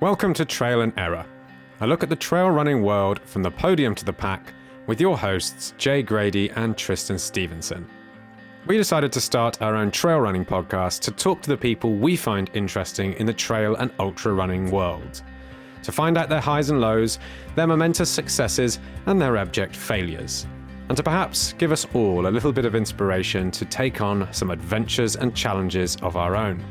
Welcome to Trail and Error, a look at the trail running world from the podium to the pack with your hosts Jay Grady and Tristan Stevenson. We decided to start our own trail running podcast to talk to the people we find interesting in the trail and ultra running world, to find out their highs and lows, their momentous successes, and their abject failures, and to perhaps give us all a little bit of inspiration to take on some adventures and challenges of our own.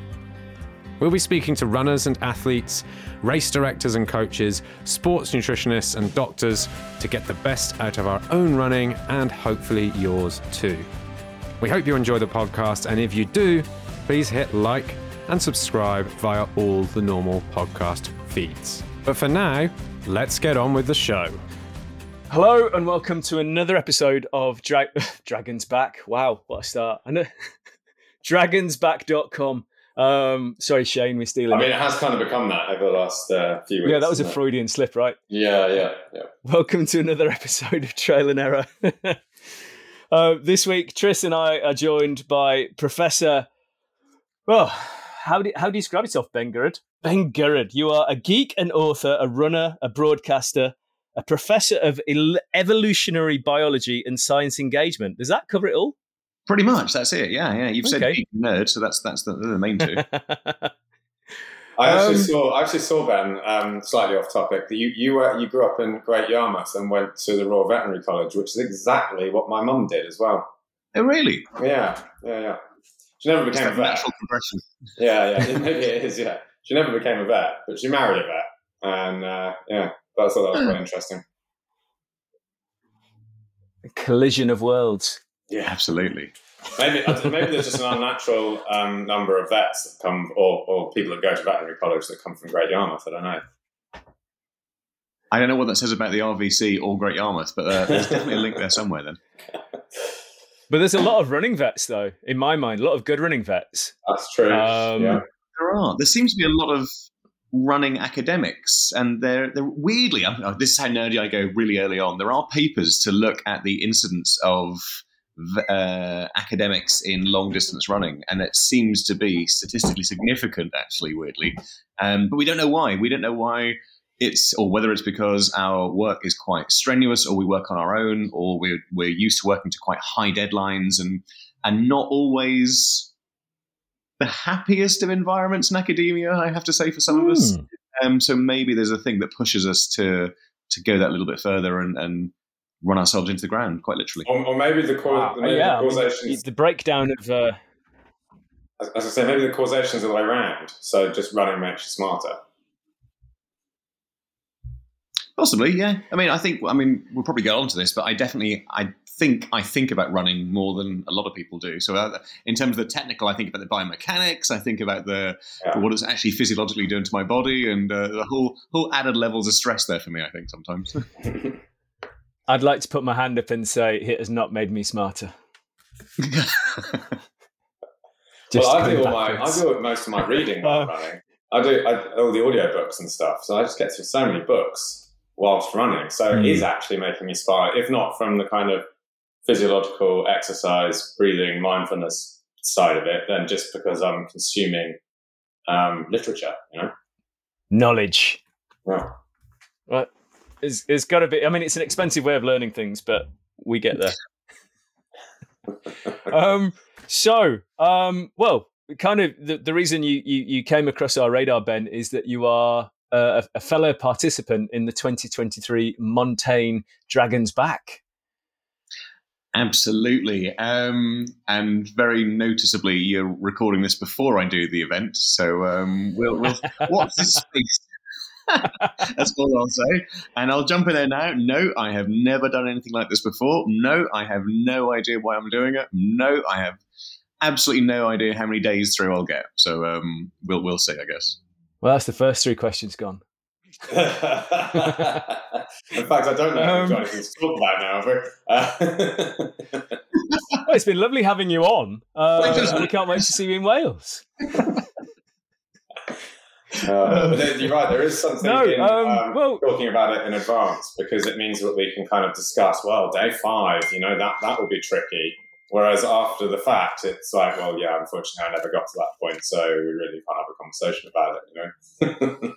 We'll be speaking to runners and athletes, race directors and coaches, sports nutritionists and doctors to get the best out of our own running and hopefully yours too. We hope you enjoy the podcast, and if you do, please hit like and subscribe via all the normal podcast feeds. But for now, let's get on with the show. Hello and welcome to another episode of Dra- Dragons Back. Wow, what a start. Dragonsback.com um, sorry, Shane, we're stealing. I mean, it has kind of become that over the last uh, few weeks. Yeah, that was a Freudian slip, right? Yeah, yeah, yeah. Welcome to another episode of Trail and Error. uh, this week, Tris and I are joined by Professor. Well, how do how do you describe yourself, Ben Garrod? Ben Garrod, you are a geek, an author, a runner, a broadcaster, a professor of evolutionary biology and science engagement. Does that cover it all? Pretty much, that's it. Yeah, yeah. You've okay. said nerd, so that's that's the, the main two. I actually um, saw, I actually saw Ben. Um, slightly off topic. You you were you grew up in Great Yarmouth and went to the Royal Veterinary College, which is exactly what my mum did as well. Oh, really? Yeah, yeah, yeah. She never became a vet. Natural progression. Yeah, yeah. Maybe it is. Yeah, she never became a vet, but she married a vet, and uh, yeah, I thought that was quite interesting. A collision of worlds. Yeah, absolutely. Maybe maybe there's just an unnatural um, number of vets that come, or, or people that go to veterinary college that come from Great Yarmouth. I don't know. I don't know what that says about the RVC or Great Yarmouth, but uh, there's definitely a link there somewhere. Then. But there's a lot of running vets, though. In my mind, a lot of good running vets. That's true. Um, yeah. There are. There seems to be a lot of running academics, and they're, they're weirdly. Oh, this is how nerdy I go. Really early on, there are papers to look at the incidence of uh, academics in long distance running, and it seems to be statistically significant, actually, weirdly. Um, but we don't know why. We don't know why it's, or whether it's because our work is quite strenuous, or we work on our own, or we're we're used to working to quite high deadlines, and and not always the happiest of environments in academia. I have to say, for some mm. of us. Hmm. Um, so maybe there's a thing that pushes us to to go that little bit further and, and run ourselves into the ground, quite literally. Or, or maybe the, wow. maybe yeah, the causation. the breakdown of. Uh... As I say, maybe the causation is the way around. So just running makes you smarter. Possibly, yeah. I mean, I think. I mean, we'll probably go on to this, but I definitely, I think, I think about running more than a lot of people do. So, uh, in terms of the technical, I think about the biomechanics. I think about the, yeah. the what it's actually physiologically doing to my body, and uh, the whole whole added levels of stress there for me. I think sometimes. I'd like to put my hand up and say it has not made me smarter. well, I do all my I do most of my reading while uh, running. I do I, all the audiobooks and stuff, so I just get through so many books whilst running. So mm. it is hmm. actually making me smart, if not from the kind of physiological exercise, breathing, mindfulness side of it, then just because I'm consuming um, literature, you know, knowledge. Yeah. Right. It's, it's got to be. I mean, it's an expensive way of learning things, but we get there. um, so, um, well, kind of the, the reason you, you, you came across our radar, Ben, is that you are a, a fellow participant in the 2023 Montane Dragons Back. Absolutely. Um, and very noticeably, you're recording this before I do the event. So um, we'll, we'll watch this space That's all I'll say. And I'll jump in there now. No, I have never done anything like this before. No, I have no idea why I'm doing it. No, I have absolutely no idea how many days through I'll get. So um, we'll we'll see, I guess. Well, that's the first three questions gone. in fact, I don't know um, anything to talk about now. But, uh... well, it's been lovely having you on. Uh, we can't wait to see you in Wales. Uh, but you're right. There is something no, in um, um, well, talking about it in advance because it means that we can kind of discuss. Well, day five, you know that that will be tricky. Whereas after the fact, it's like, well, yeah, unfortunately, I never got to that point, so we really can't have a conversation about it. You know.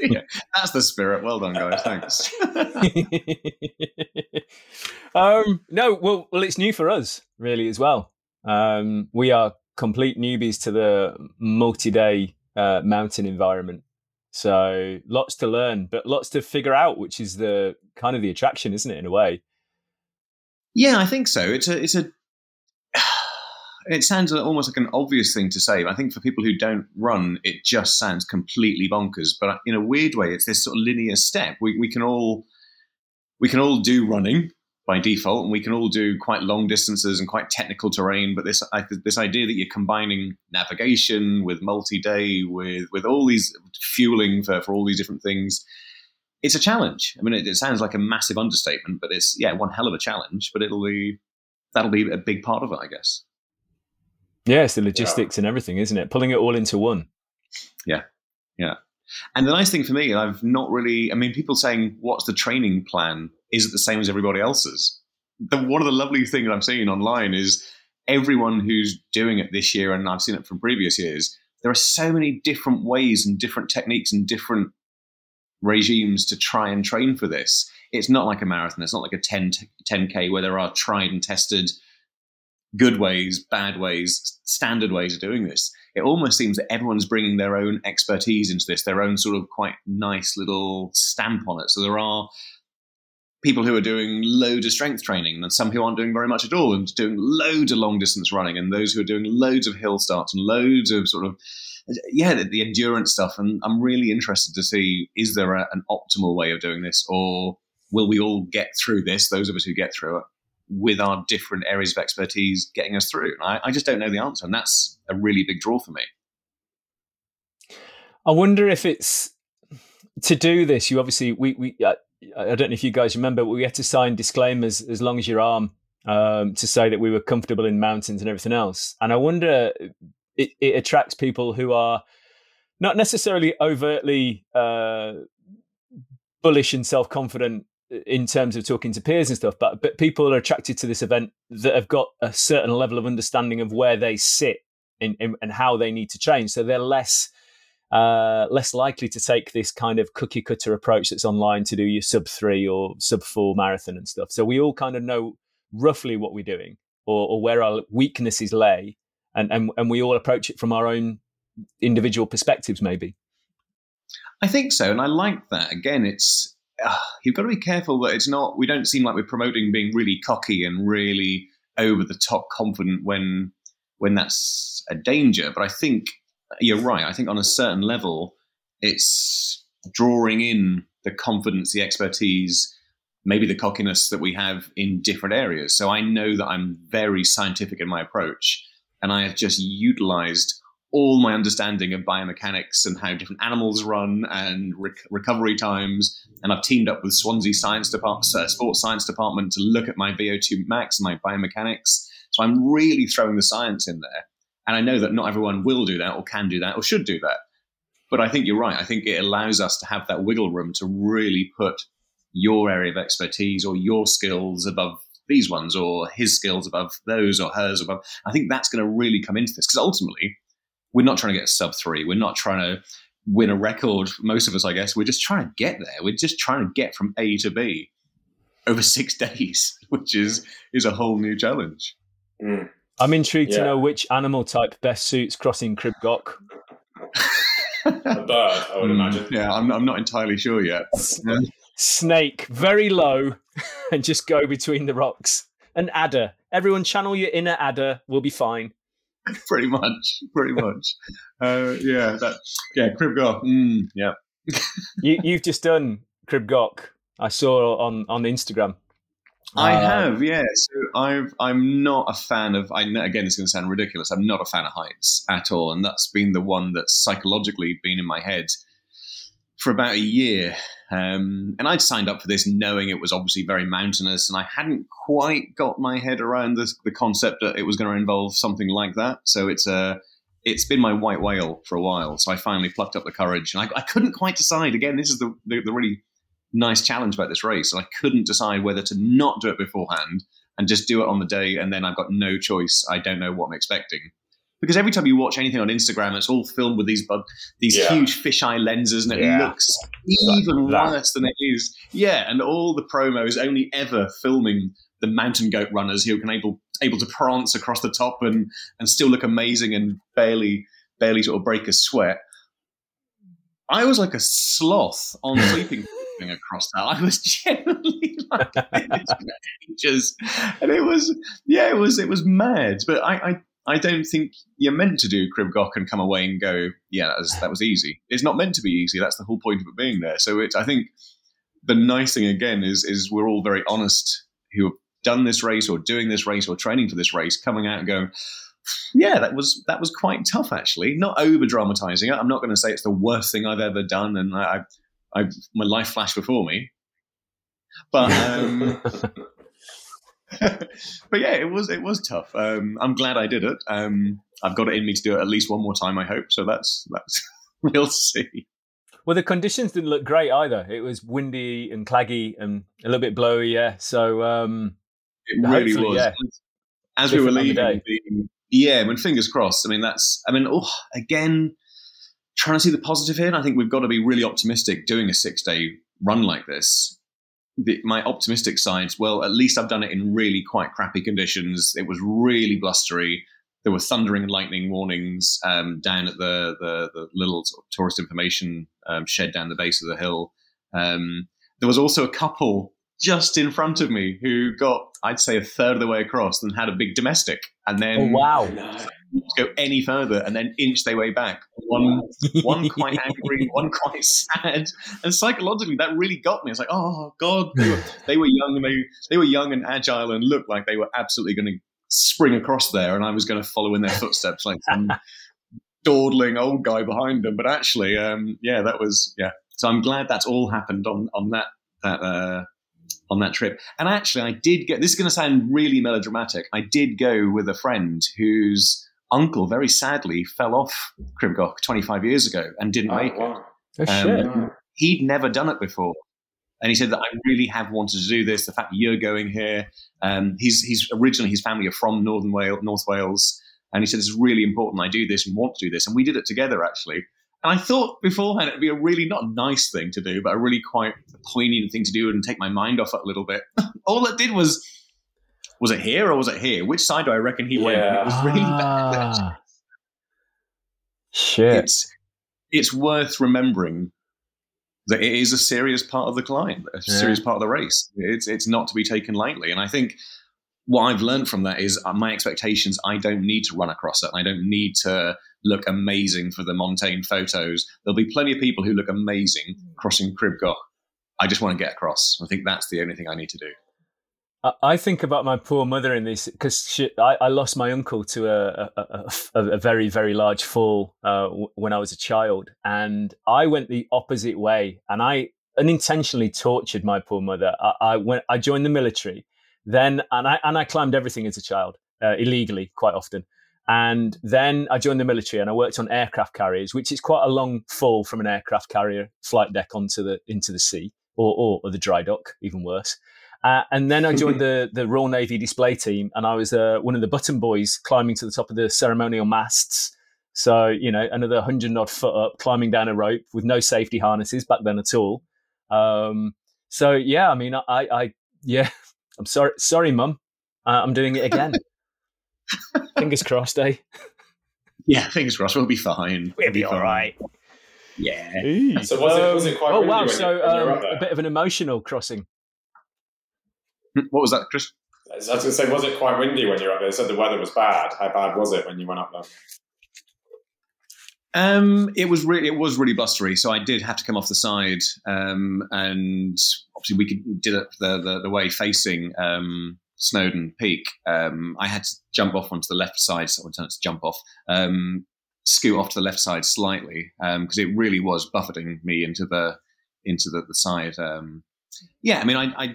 yeah, that's the spirit. Well done, guys. Thanks. um, no, well, well, it's new for us, really, as well. Um, we are complete newbies to the multi-day uh, mountain environment, so lots to learn, but lots to figure out, which is the kind of the attraction, isn't it? In a way. Yeah, I think so. It's a it's a it sounds almost like an obvious thing to say. But I think for people who don't run, it just sounds completely bonkers. But in a weird way, it's this sort of linear step. We, we can all we can all do running by default, and we can all do quite long distances and quite technical terrain. But this this idea that you're combining navigation with multi-day, with with all these fueling for, for all these different things, it's a challenge. I mean, it, it sounds like a massive understatement, but it's yeah, one hell of a challenge. But it'll be that'll be a big part of it, I guess. Yeah, it's the logistics yeah. and everything, isn't it? Pulling it all into one. Yeah, yeah. And the nice thing for me, I've not really. I mean, people saying, "What's the training plan?" Is it the same as everybody else's? The, one of the lovely things I'm seeing online is everyone who's doing it this year, and I've seen it from previous years. There are so many different ways and different techniques and different regimes to try and train for this. It's not like a marathon. It's not like a 10, 10K where there are tried and tested good ways, bad ways, standard ways of doing this. It almost seems that everyone's bringing their own expertise into this, their own sort of quite nice little stamp on it. So there are people who are doing loads of strength training and some who aren't doing very much at all and doing loads of long distance running and those who are doing loads of hill starts and loads of sort of yeah the, the endurance stuff and i'm really interested to see is there a, an optimal way of doing this or will we all get through this those of us who get through it with our different areas of expertise getting us through? I, I just don't know the answer, and that's a really big draw for me. I wonder if it's to do this. You obviously we we uh, I don't know if you guys remember, we had to sign disclaimers as long as your arm um, to say that we were comfortable in mountains and everything else. And I wonder it, it attracts people who are not necessarily overtly uh, bullish and self confident in terms of talking to peers and stuff, but but people are attracted to this event that have got a certain level of understanding of where they sit in, in, and how they need to change. So they're less uh, less likely to take this kind of cookie cutter approach that's online to do your sub three or sub four marathon and stuff. So we all kind of know roughly what we're doing or, or where our weaknesses lay, and, and and we all approach it from our own individual perspectives, maybe. I think so, and I like that. Again, it's uh, you've got to be careful that it's not. We don't seem like we're promoting being really cocky and really over the top confident when when that's a danger. But I think you're right. I think on a certain level, it's drawing in the confidence, the expertise, maybe the cockiness that we have in different areas. So I know that I'm very scientific in my approach, and I have just utilized all my understanding of biomechanics and how different animals run and rec- recovery times. And I've teamed up with Swansea Science Department, uh, Sports Science Department to look at my VO2 max and my biomechanics. So I'm really throwing the science in there. And I know that not everyone will do that or can do that or should do that. But I think you're right. I think it allows us to have that wiggle room to really put your area of expertise or your skills above these ones or his skills above those or hers above. I think that's going to really come into this because ultimately we're not trying to get a sub three. We're not trying to win a record. Most of us, I guess, we're just trying to get there. We're just trying to get from A to B over six days, which is is a whole new challenge. Mm. I'm intrigued yeah. to know which animal type best suits crossing Crib Goch. a bird, I would mm, imagine. Yeah, I'm, I'm not entirely sure yet. Snake, very low, and just go between the rocks. An adder. Everyone channel your inner adder. We'll be fine. pretty much, pretty much. Uh, yeah, that. Yeah, Crib Goch. Mm, yeah. you, you've just done Crib Goch. I saw on on Instagram. I uh, have, yeah. So I've, I'm not a fan of. I again, it's going to sound ridiculous. I'm not a fan of heights at all, and that's been the one that's psychologically been in my head for about a year. Um, and I'd signed up for this knowing it was obviously very mountainous, and I hadn't quite got my head around the, the concept that it was going to involve something like that. So it's a uh, it's been my white whale for a while. So I finally plucked up the courage, and I, I couldn't quite decide. Again, this is the, the, the really nice challenge about this race. And I couldn't decide whether to not do it beforehand and just do it on the day, and then I've got no choice. I don't know what I'm expecting. because every time you watch anything on Instagram, it's all filmed with these these yeah. huge fisheye lenses, and it yeah. looks even that. worse than it is. Yeah, and all the promos only ever filming the mountain goat runners who can able able to prance across the top and and still look amazing and barely barely sort of break a sweat. I was like a sloth on sleeping across that. I was genuinely like and it was yeah, it was it was mad. But I, I I don't think you're meant to do Crib Goch and come away and go, yeah, that was, that was easy. It's not meant to be easy. That's the whole point of it being there. So it's, I think the nice thing again is, is we're all very honest who have done this race or doing this race or training for this race, coming out and going, yeah, that was that was quite tough actually. Not over dramatizing it. I'm not going to say it's the worst thing I've ever done, and I, I, my life flashed before me. But um, but yeah, it was it was tough. Um, I'm glad I did it. Um, I've got it in me to do it at least one more time. I hope. So that's that's we'll see. Well, the conditions didn't look great either. It was windy and claggy and a little bit blowy. Yeah, so um, it really was. Yeah, As we were leaving, yeah, I mean, fingers crossed. I mean, that's. I mean, oh, again, trying to see the positive here. And I think we've got to be really optimistic doing a six day run like this the, my optimistic side, well, at least I've done it in really quite crappy conditions. It was really blustery. There were thundering and lightning warnings um, down at the, the, the little sort of tourist information um, shed down the base of the hill. Um, there was also a couple just in front of me who got, I'd say, a third of the way across and had a big domestic. And then, oh, wow go any further and then inch their way back. One, one quite angry, one quite sad, and psychologically that really got me. It's like, oh god, they were, they were young and they they were young and agile and looked like they were absolutely going to spring across there, and I was going to follow in their footsteps like some dawdling old guy behind them. But actually, um, yeah, that was yeah. So I'm glad that's all happened on on that that. Uh, on that trip. And actually, I did get this is going to sound really melodramatic. I did go with a friend who's uncle very sadly fell off Crib Goch 25 years ago and didn't oh, make wow. it. Oh, um, he'd never done it before. And he said that I really have wanted to do this. The fact that you're going here, um, he's, he's originally his family are from Northern Wales, North Wales, and he said it's really important I do this and want to do this. And we did it together actually. And I thought beforehand it'd be a really not nice thing to do, but a really quite poignant thing to do and take my mind off it a little bit. All it did was was it here or was it here? Which side do I reckon he yeah. went? And it was really ah. bad. Shit. It's, it's worth remembering that it is a serious part of the climb, a yeah. serious part of the race. It's it's not to be taken lightly. And I think what I've learned from that is uh, my expectations. I don't need to run across it. I don't need to look amazing for the Montane photos. There'll be plenty of people who look amazing crossing Crib Goch. I just want to get across. I think that's the only thing I need to do. I think about my poor mother in this because I, I, lost my uncle to a, a, a, a very, very large fall uh, w- when I was a child. And I went the opposite way and I unintentionally tortured my poor mother. I, I, went, I joined the military then, and I, and I climbed everything as a child, uh, illegally quite often. And then I joined the military and I worked on aircraft carriers, which is quite a long fall from an aircraft carrier flight deck onto the, into the sea or, or, or the dry dock, even worse. Uh, and then I joined the, the Royal Navy display team, and I was uh, one of the button boys climbing to the top of the ceremonial masts. So, you know, another 100 odd foot up, climbing down a rope with no safety harnesses back then at all. Um, so, yeah, I mean, I, I yeah, I'm sorry, sorry, mum. Uh, I'm doing it again. fingers crossed, eh? Yeah, fingers crossed. We'll be fine. We'll, be, be all right. Yeah. So was it was it quite? Oh wow! So um, a bit of an emotional crossing. What was that, Tris? I was going to say, was it quite windy when you were up there? You said the weather was bad. How bad was it when you went up there? Um, it was really it was really blustery, so I did have to come off the side, um, and obviously we could, did it the, the, the way facing um, Snowdon Peak. Um, I had to jump off onto the left side, so I wanted to jump off, um, scoot off to the left side slightly because um, it really was buffeting me into the into the, the side. yeah, I mean, I, I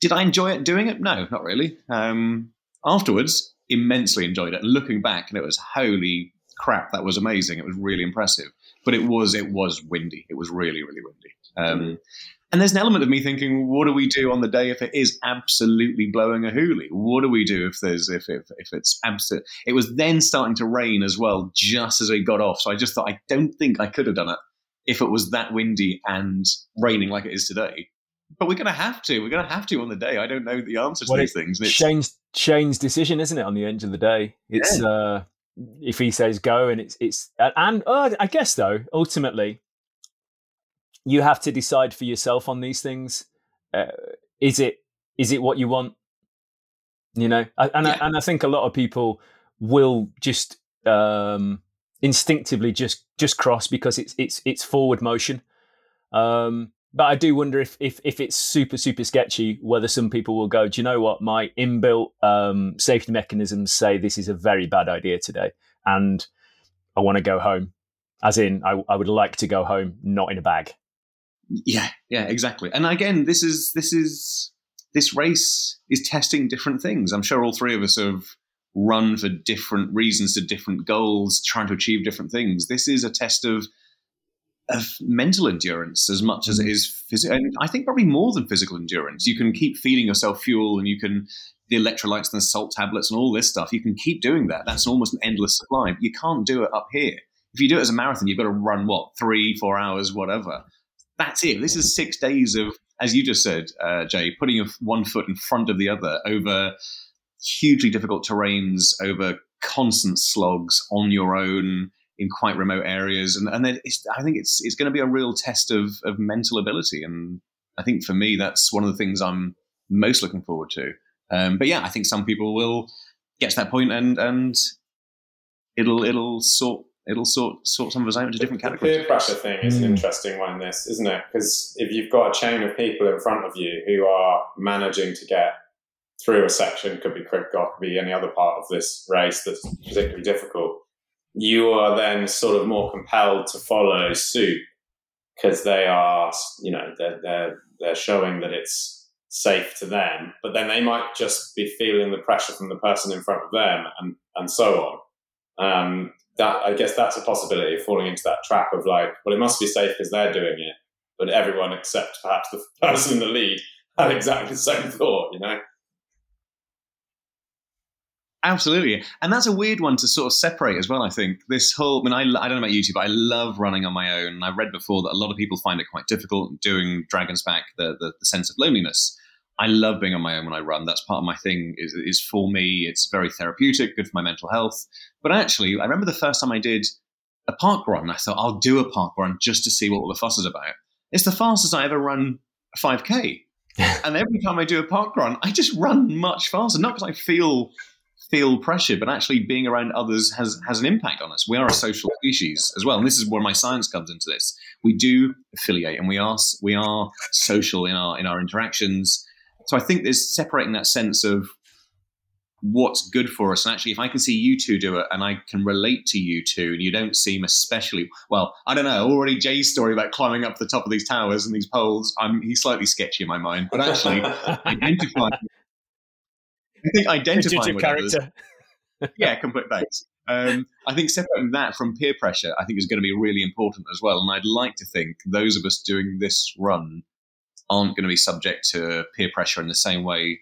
did I enjoy it doing it? No, not really. Um, afterwards, immensely enjoyed it. Looking back, and it was holy crap, that was amazing. It was really impressive. But it was it was windy. It was really really windy. Um, mm. And there's an element of me thinking, what do we do on the day if it is absolutely blowing a hoolie? What do we do if there's if if, if it's absolute? It was then starting to rain as well, just as we got off. So I just thought, I don't think I could have done it if it was that windy and raining like it is today. But we're going to have to. We're going to have to on the day. I don't know the answer to well, these things. Shane's Shane's decision, isn't it? On the end of the day, it's yeah. uh, if he says go, and it's it's and uh, I guess though ultimately you have to decide for yourself on these things. Uh, is it is it what you want? You know, and yeah. I, and I think a lot of people will just um, instinctively just just cross because it's it's it's forward motion. Um, but I do wonder if, if if it's super super sketchy, whether some people will go. Do you know what? My inbuilt um, safety mechanisms say this is a very bad idea today, and I want to go home. As in, I, I would like to go home, not in a bag. Yeah, yeah, exactly. And again, this is this is this race is testing different things. I'm sure all three of us have run for different reasons to different goals, trying to achieve different things. This is a test of of mental endurance as much as it mm. physical. And I think probably more than physical endurance. You can keep feeding yourself fuel, and you can the electrolytes and the salt tablets and all this stuff. You can keep doing that. That's almost an endless supply. But you can't do it up here. If you do it as a marathon, you've got to run what three, four hours, whatever that's it. This is six days of, as you just said, uh, Jay, putting one foot in front of the other over hugely difficult terrains, over constant slogs on your own in quite remote areas, and and I think it's it's going to be a real test of of mental ability, and I think for me that's one of the things I'm most looking forward to. Um, but yeah, I think some people will get to that point and and it'll it'll sort it'll sort sort some of us out into different categories. The peer pressure thing is an hmm. interesting one in this, isn't it? Because if you've got a chain of people in front of you who are managing to get through a section, could be Crib could be any other part of this race that's particularly difficult, you are then sort of more compelled to follow suit because they are, you know, they're, they're, they're showing that it's safe to them, but then they might just be feeling the pressure from the person in front of them and, and so on. Um, that I guess that's a possibility of falling into that trap of like, well, it must be safe because they're doing it, but everyone except perhaps the person in the lead had exactly the same thought, you know. Absolutely, and that's a weird one to sort of separate as well. I think this whole, I mean, I, I don't know about YouTube, but I love running on my own. I've read before that a lot of people find it quite difficult doing Dragon's Back, the, the, the sense of loneliness. I love being on my own when I run. That's part of my thing. Is, is for me. It's very therapeutic, good for my mental health. But actually, I remember the first time I did a park run. I thought I'll do a park run just to see what all the fuss is about. It's the fastest I ever run a 5k, and every time I do a park run, I just run much faster. Not because I feel feel pressure, but actually being around others has has an impact on us. We are a social species as well, and this is where my science comes into this. We do affiliate, and we are we are social in our in our interactions so I think there's separating that sense of what's good for us. And actually, if I can see you two do it and I can relate to you two, and you don't seem especially well, I don't know. Already Jay's story about climbing up the top of these towers and these poles, I'm he's slightly sketchy in my mind. But actually, identifying, I think identifying with character. Others, yeah, complete thanks. Um, I think separating that from peer pressure, I think, is going to be really important as well. And I'd like to think those of us doing this run aren't going to be subject to peer pressure in the same way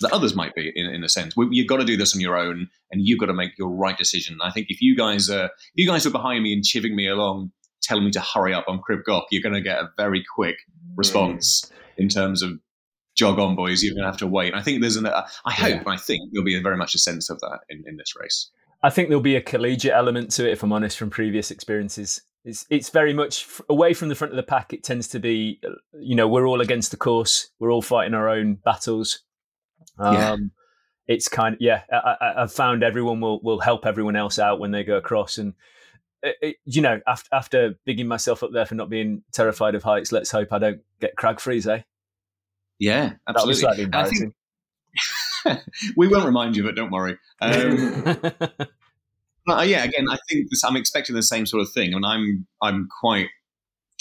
that others might be in, in a sense. We, you've got to do this on your own and you've got to make your right decision. I think if you guys are, you guys are behind me and chivving me along, telling me to hurry up on Crib Goch, you're going to get a very quick response mm. in terms of jog on boys. You're going to have to wait. I think there's an, uh, I hope, yeah. I think there'll be a very much a sense of that in, in this race. I think there'll be a collegiate element to it, if I'm honest, from previous experiences. It's it's very much away from the front of the pack. It tends to be, uh, you know, we're all against the course. We're all fighting our own battles. Um, yeah. It's kind of yeah. I, have found everyone will will help everyone else out when they go across, and it, it, you know, after after bigging myself up there for not being terrified of heights, let's hope I don't get crag freeze, eh? Yeah, absolutely. That was slightly embarrassing. we won't remind you of it. Don't worry. Um, uh, yeah, again, I think this, I'm expecting the same sort of thing. I mean, I'm I'm quite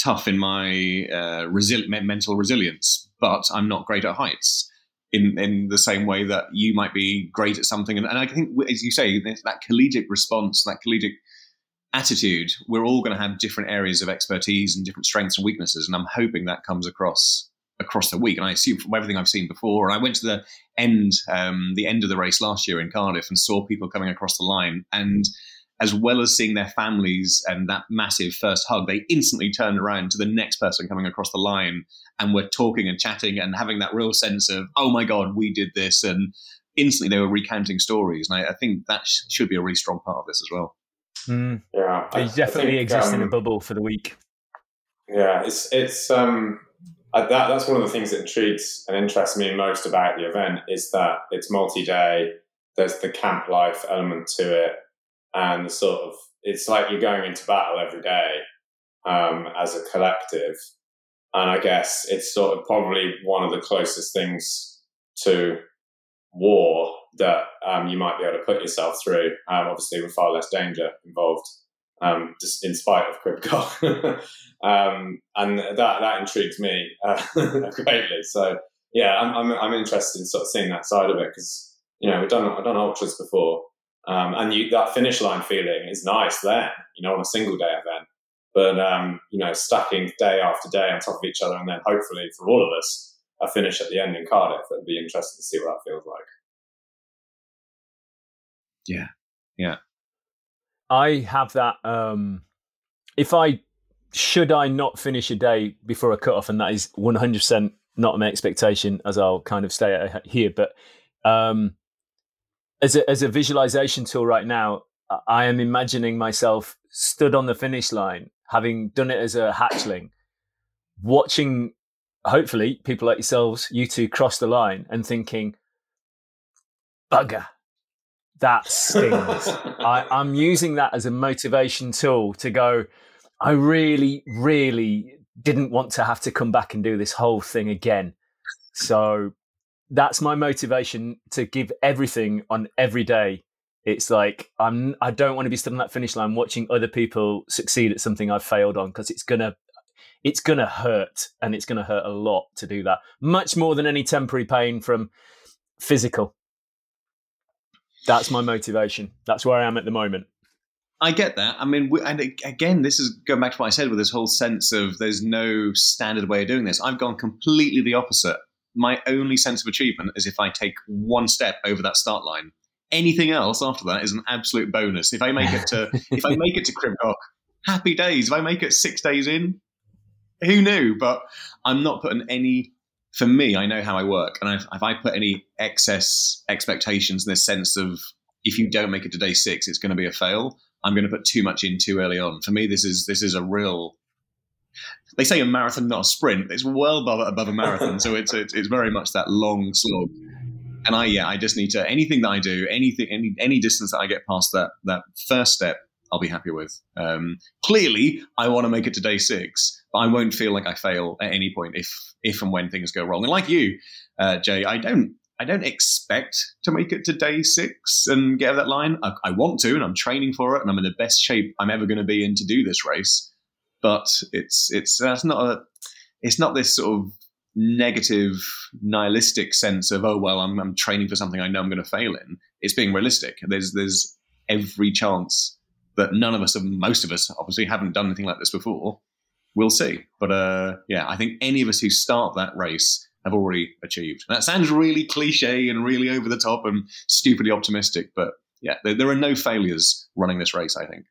tough in my uh, resi- mental resilience, but I'm not great at heights. in in the same way that you might be great at something. And, and I think, as you say, that collegiate response, that collegiate attitude, we're all going to have different areas of expertise and different strengths and weaknesses. And I'm hoping that comes across across the week. And I assume from everything I've seen before, and I went to the end, um, the end of the race last year in Cardiff and saw people coming across the line. And as well as seeing their families and that massive first hug, they instantly turned around to the next person coming across the line and were talking and chatting and having that real sense of, oh my God, we did this. And instantly they were recounting stories. And I, I think that sh- should be a really strong part of this as well. Mm. Yeah, they definitely think, exist um, in a um, bubble for the week. Yeah, it's it's um that that's one of the things that intrigues and interests me most about the event is that it's multi-day. There's the camp life element to it, and sort of it's like you're going into battle every day um, as a collective. And I guess it's sort of probably one of the closest things to war that um, you might be able to put yourself through, um, obviously with far less danger involved, um, just in spite of Crib um, and that that intrigues me uh, greatly. So yeah, I'm, I'm, I'm interested in sort of seeing that side of it because you know we've done I've done ultras before, um, and you, that finish line feeling is nice then, you know, on a single day event. But um, you know, stacking day after day on top of each other, and then hopefully for all of us, a finish at the end in Cardiff. It'd be interesting to see what that feels like. Yeah, yeah. I have that. Um, if I should I not finish a day before a cut off, and that is one hundred percent not my expectation, as I'll kind of stay here. But um, as a as a visualization tool right now, I am imagining myself stood on the finish line, having done it as a hatchling, watching hopefully people like yourselves, you two cross the line and thinking, bugger, that stings. I, I'm using that as a motivation tool to go, I really, really didn't want to have to come back and do this whole thing again. So that's my motivation to give everything on every day. It's like I'm I don't want to be stood on that finish line watching other people succeed at something I've failed on because it's gonna it's gonna hurt and it's gonna hurt a lot to do that. Much more than any temporary pain from physical. That's my motivation. That's where I am at the moment. I get that. I mean, and again, this is going back to what I said with this whole sense of there's no standard way of doing this. I've gone completely the opposite. My only sense of achievement is if I take one step over that start line. Anything else after that is an absolute bonus. If I make it to if I make it to Crib Goch, happy days. If I make it six days in, who knew? But I'm not putting any for me, I know how I work, and if, if I put any excess expectations in this sense of if you don't make it to day six, it's going to be a fail. I'm going to put too much in too early on. For me, this is this is a real. They say a marathon, not a sprint. It's well above above a marathon, so it's, it's it's very much that long slog. And I yeah, I just need to anything that I do, anything any any distance that I get past that that first step, I'll be happy with. Um, clearly, I want to make it to day six, I won't feel like I fail at any point if if and when things go wrong. And like you, uh, Jay, I don't I don't expect to make it to day six and get that line. I, I, want to, and I'm training for it, and I'm in the best shape I'm ever going to be in to do this race. But it's it's that's not a it's not this sort of negative nihilistic sense of oh well I'm, I'm training for something I know I'm going to fail in. It's being realistic. There's there's every chance that none of us, most of us, obviously haven't done anything like this before. We'll see. But uh, yeah, I think any of us who start that race have already achieved. that sounds really cliche and really over the top and stupidly optimistic, but yeah, there, there are no failures running this race. I think.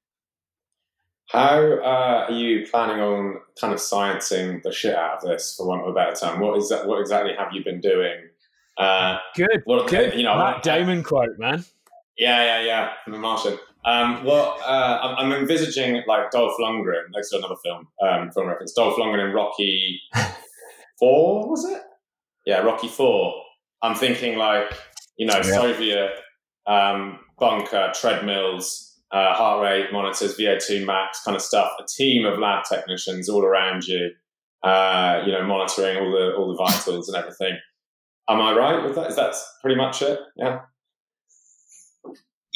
How uh, are you planning on kind of sciencing the shit out of this, for want of a better term? What is that? What exactly have you been doing? Uh, good, what, good. You know, Matt Damon quote, man. Yeah, yeah, yeah, from The Martian. Um, well, uh, I'm, I'm, envisaging like Dolph Lundgren next to another film, um, film reference. Dolph Lundgren in Rocky Four, was it? Yeah, Rocky Four. I'm thinking like you know Soviet um, bunker treadmills, uh, heart rate monitors, VO2 max kind of stuff. A team of lab technicians all around you, uh, you know, monitoring all the all the vitals and everything. Am I right with that? Is that pretty much it? Yeah.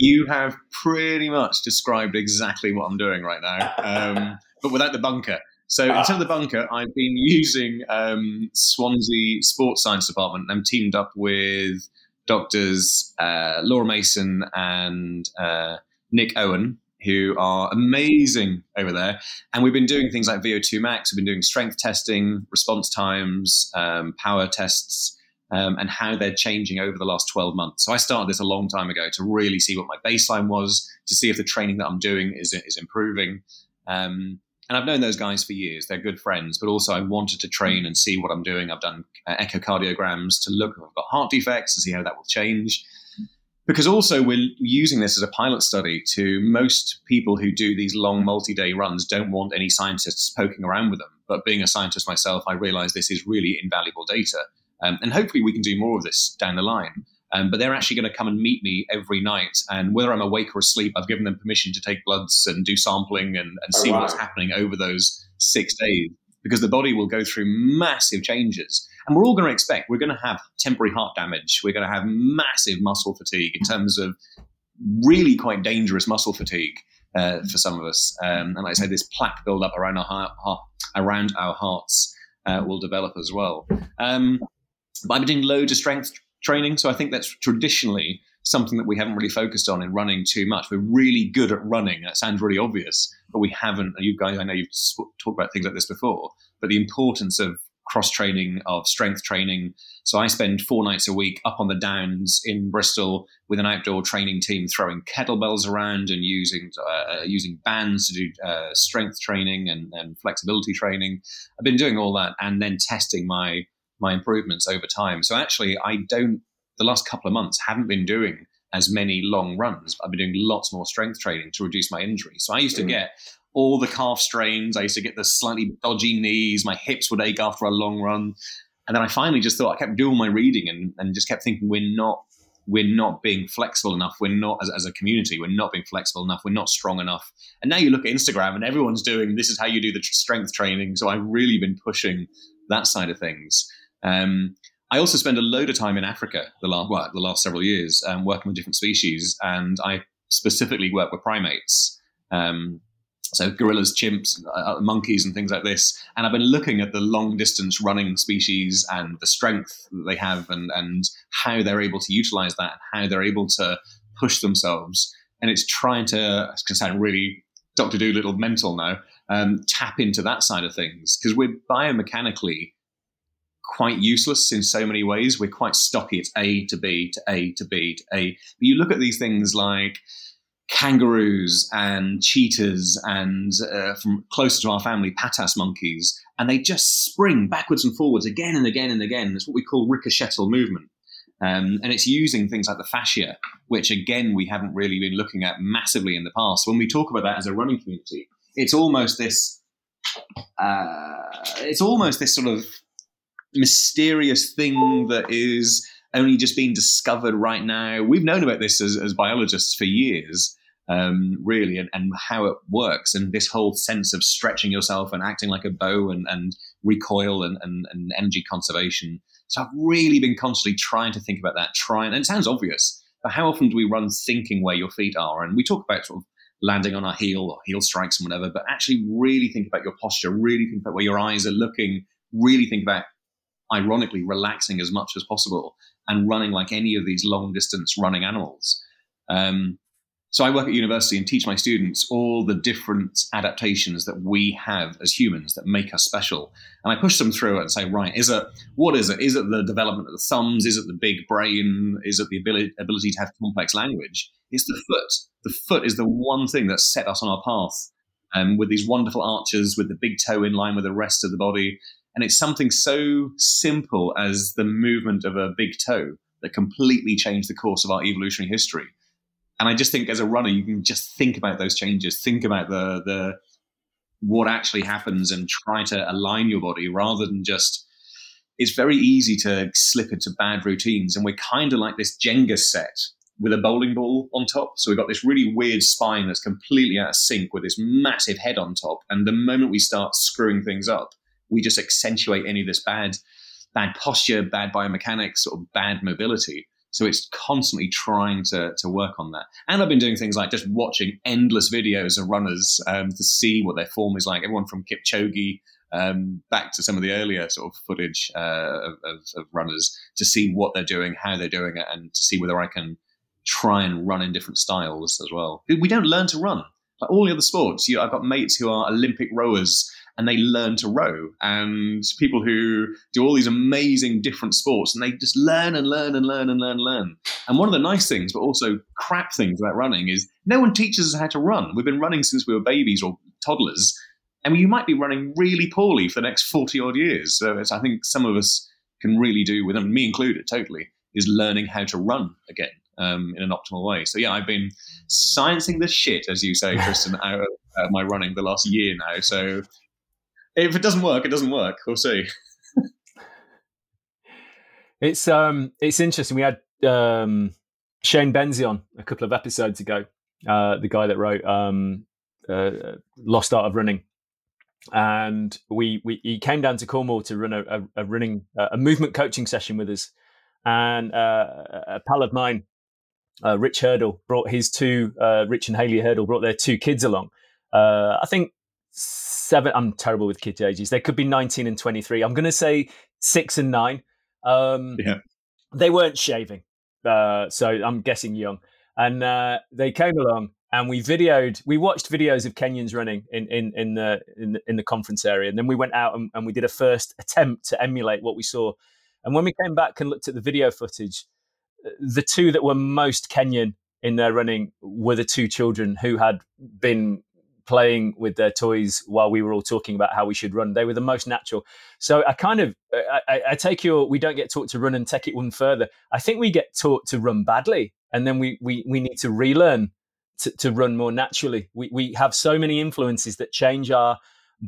You have pretty much described exactly what I'm doing right now, um, but without the bunker. So ah. instead of the bunker, I've been using um, Swansea Sports Science Department. I'm teamed up with doctors uh, Laura Mason and uh, Nick Owen, who are amazing over there. And we've been doing things like VO2 max, we've been doing strength testing, response times, um, power tests, um, and how they're changing over the last 12 months. So I started this a long time ago to really see what my baseline was, to see if the training that I'm doing is, is improving. Um, and I've known those guys for years. They're good friends, but also I wanted to train and see what I'm doing. I've done uh, echocardiograms to look if I've got heart defects to see how that will change because also we're using this as a pilot study to most people who do these long multi-day runs don't want any scientists poking around with them but being a scientist myself i realize this is really invaluable data um, and hopefully we can do more of this down the line um, but they're actually going to come and meet me every night and whether i'm awake or asleep i've given them permission to take bloods and do sampling and, and oh, see wow. what's happening over those six days because the body will go through massive changes and we're all going to expect we're going to have temporary heart damage. We're going to have massive muscle fatigue in terms of really quite dangerous muscle fatigue uh, for some of us. Um, and like I say, this plaque buildup around our heart, heart around our hearts uh, will develop as well. Um, been doing loads of strength training, so I think that's traditionally something that we haven't really focused on in running too much. We're really good at running. That sounds really obvious, but we haven't. You guys, I know you've talked about things like this before, but the importance of cross training, of strength training. So I spend four nights a week up on the downs in Bristol with an outdoor training team, throwing kettlebells around and using uh, using bands to do uh, strength training and, and flexibility training. I've been doing all that and then testing my my improvements over time. So actually, I don't. The last couple of months haven't been doing as many long runs. I've been doing lots more strength training to reduce my injury. So I used to mm. get all the calf strains. I used to get the slightly dodgy knees. My hips would ache after a long run. And then I finally just thought I kept doing my reading and, and just kept thinking we're not we're not being flexible enough. We're not as, as a community. We're not being flexible enough. We're not strong enough. And now you look at Instagram and everyone's doing this is how you do the strength training. So I've really been pushing that side of things. Um, I also spend a load of time in Africa the last well, the last several years um, working with different species, and I specifically work with primates. Um, so gorillas, chimps, uh, uh, monkeys, and things like this. And I've been looking at the long distance running species and the strength that they have, and and how they're able to utilize that, and how they're able to push themselves. And it's trying to, it can sound really Doctor Doolittle mental now, um, tap into that side of things because we're biomechanically quite useless in so many ways. We're quite stocky. It's A to B to A to B to A. But you look at these things like kangaroos and cheetahs and uh, from closer to our family, patas monkeys, and they just spring backwards and forwards again and again and again. It's what we call ricochetal movement. Um, and it's using things like the fascia, which again we haven't really been looking at massively in the past. When we talk about that as a running community, it's almost this, uh, it's almost this sort of mysterious thing that is only just being discovered right now. We've known about this as, as biologists for years, um, really, and, and how it works, and this whole sense of stretching yourself and acting like a bow and, and recoil and, and, and energy conservation. So I've really been constantly trying to think about that, trying, and it sounds obvious, but how often do we run thinking where your feet are? And we talk about sort of landing on our heel or heel strikes and whatever, but actually really think about your posture, really think about where your eyes are looking, really think about, ironically, relaxing as much as possible and running like any of these long distance running animals. Um, so I work at university and teach my students all the different adaptations that we have as humans that make us special. And I push them through and say, right, is it what is it? Is it the development of the thumbs? Is it the big brain? Is it the ability, ability to have complex language? It's the foot. The foot is the one thing that set us on our path. Um, with these wonderful arches, with the big toe in line with the rest of the body. And it's something so simple as the movement of a big toe that completely changed the course of our evolutionary history. And I just think as a runner, you can just think about those changes, think about the the what actually happens, and try to align your body rather than just. It's very easy to slip into bad routines, and we're kind of like this Jenga set with a bowling ball on top. So we've got this really weird spine that's completely out of sync with this massive head on top. And the moment we start screwing things up, we just accentuate any of this bad, bad posture, bad biomechanics, or bad mobility. So it's constantly trying to, to work on that. And I've been doing things like just watching endless videos of runners um, to see what their form is like. Everyone from Kipchoge um, back to some of the earlier sort of footage uh, of, of, of, runners to see what they're doing, how they're doing it, and to see whether I can try and run in different styles as well. We don't learn to run. Like all the other sports, you I've got mates who are Olympic rowers and they learn to row, and people who do all these amazing different sports and they just learn and learn and learn and learn and learn. And one of the nice things, but also crap things about running is no one teaches us how to run. We've been running since we were babies or toddlers, and you might be running really poorly for the next 40 odd years. So I think some of us can really do, with me included, totally, is learning how to run again um, in an optimal way. So yeah, I've been sciencing the shit, as you say, Tristan, out of uh, my running the last year now. So if it doesn't work, it doesn't work. We'll see. it's um, it's interesting. We had um, Shane Benzie on a couple of episodes ago. Uh, the guy that wrote um, uh, Lost Art of Running, and we, we he came down to Cornwall to run a, a, a running a movement coaching session with us, and uh, a pal of mine, uh, Rich Hurdle, brought his two uh, Rich and Haley Hurdle brought their two kids along. Uh, I think seven. I'm terrible with kid ages. They could be 19 and 23. I'm going to say six and nine. Um, yeah. They weren't shaving, uh, so I'm guessing young. And uh, they came along and we videoed we watched videos of kenyans running in in in the in the, in the conference area and then we went out and, and, we did a first attempt to emulate what we saw and when we came back and looked at the video footage the two that were most kenyan in their running were the two children who had been playing with their toys while we were all talking about how we should run they were the most natural so i kind of uh, I, I take your we don't get taught to run and take it one further i think we get taught to run badly and then we we, we need to relearn to, to run more naturally. We, we have so many influences that change our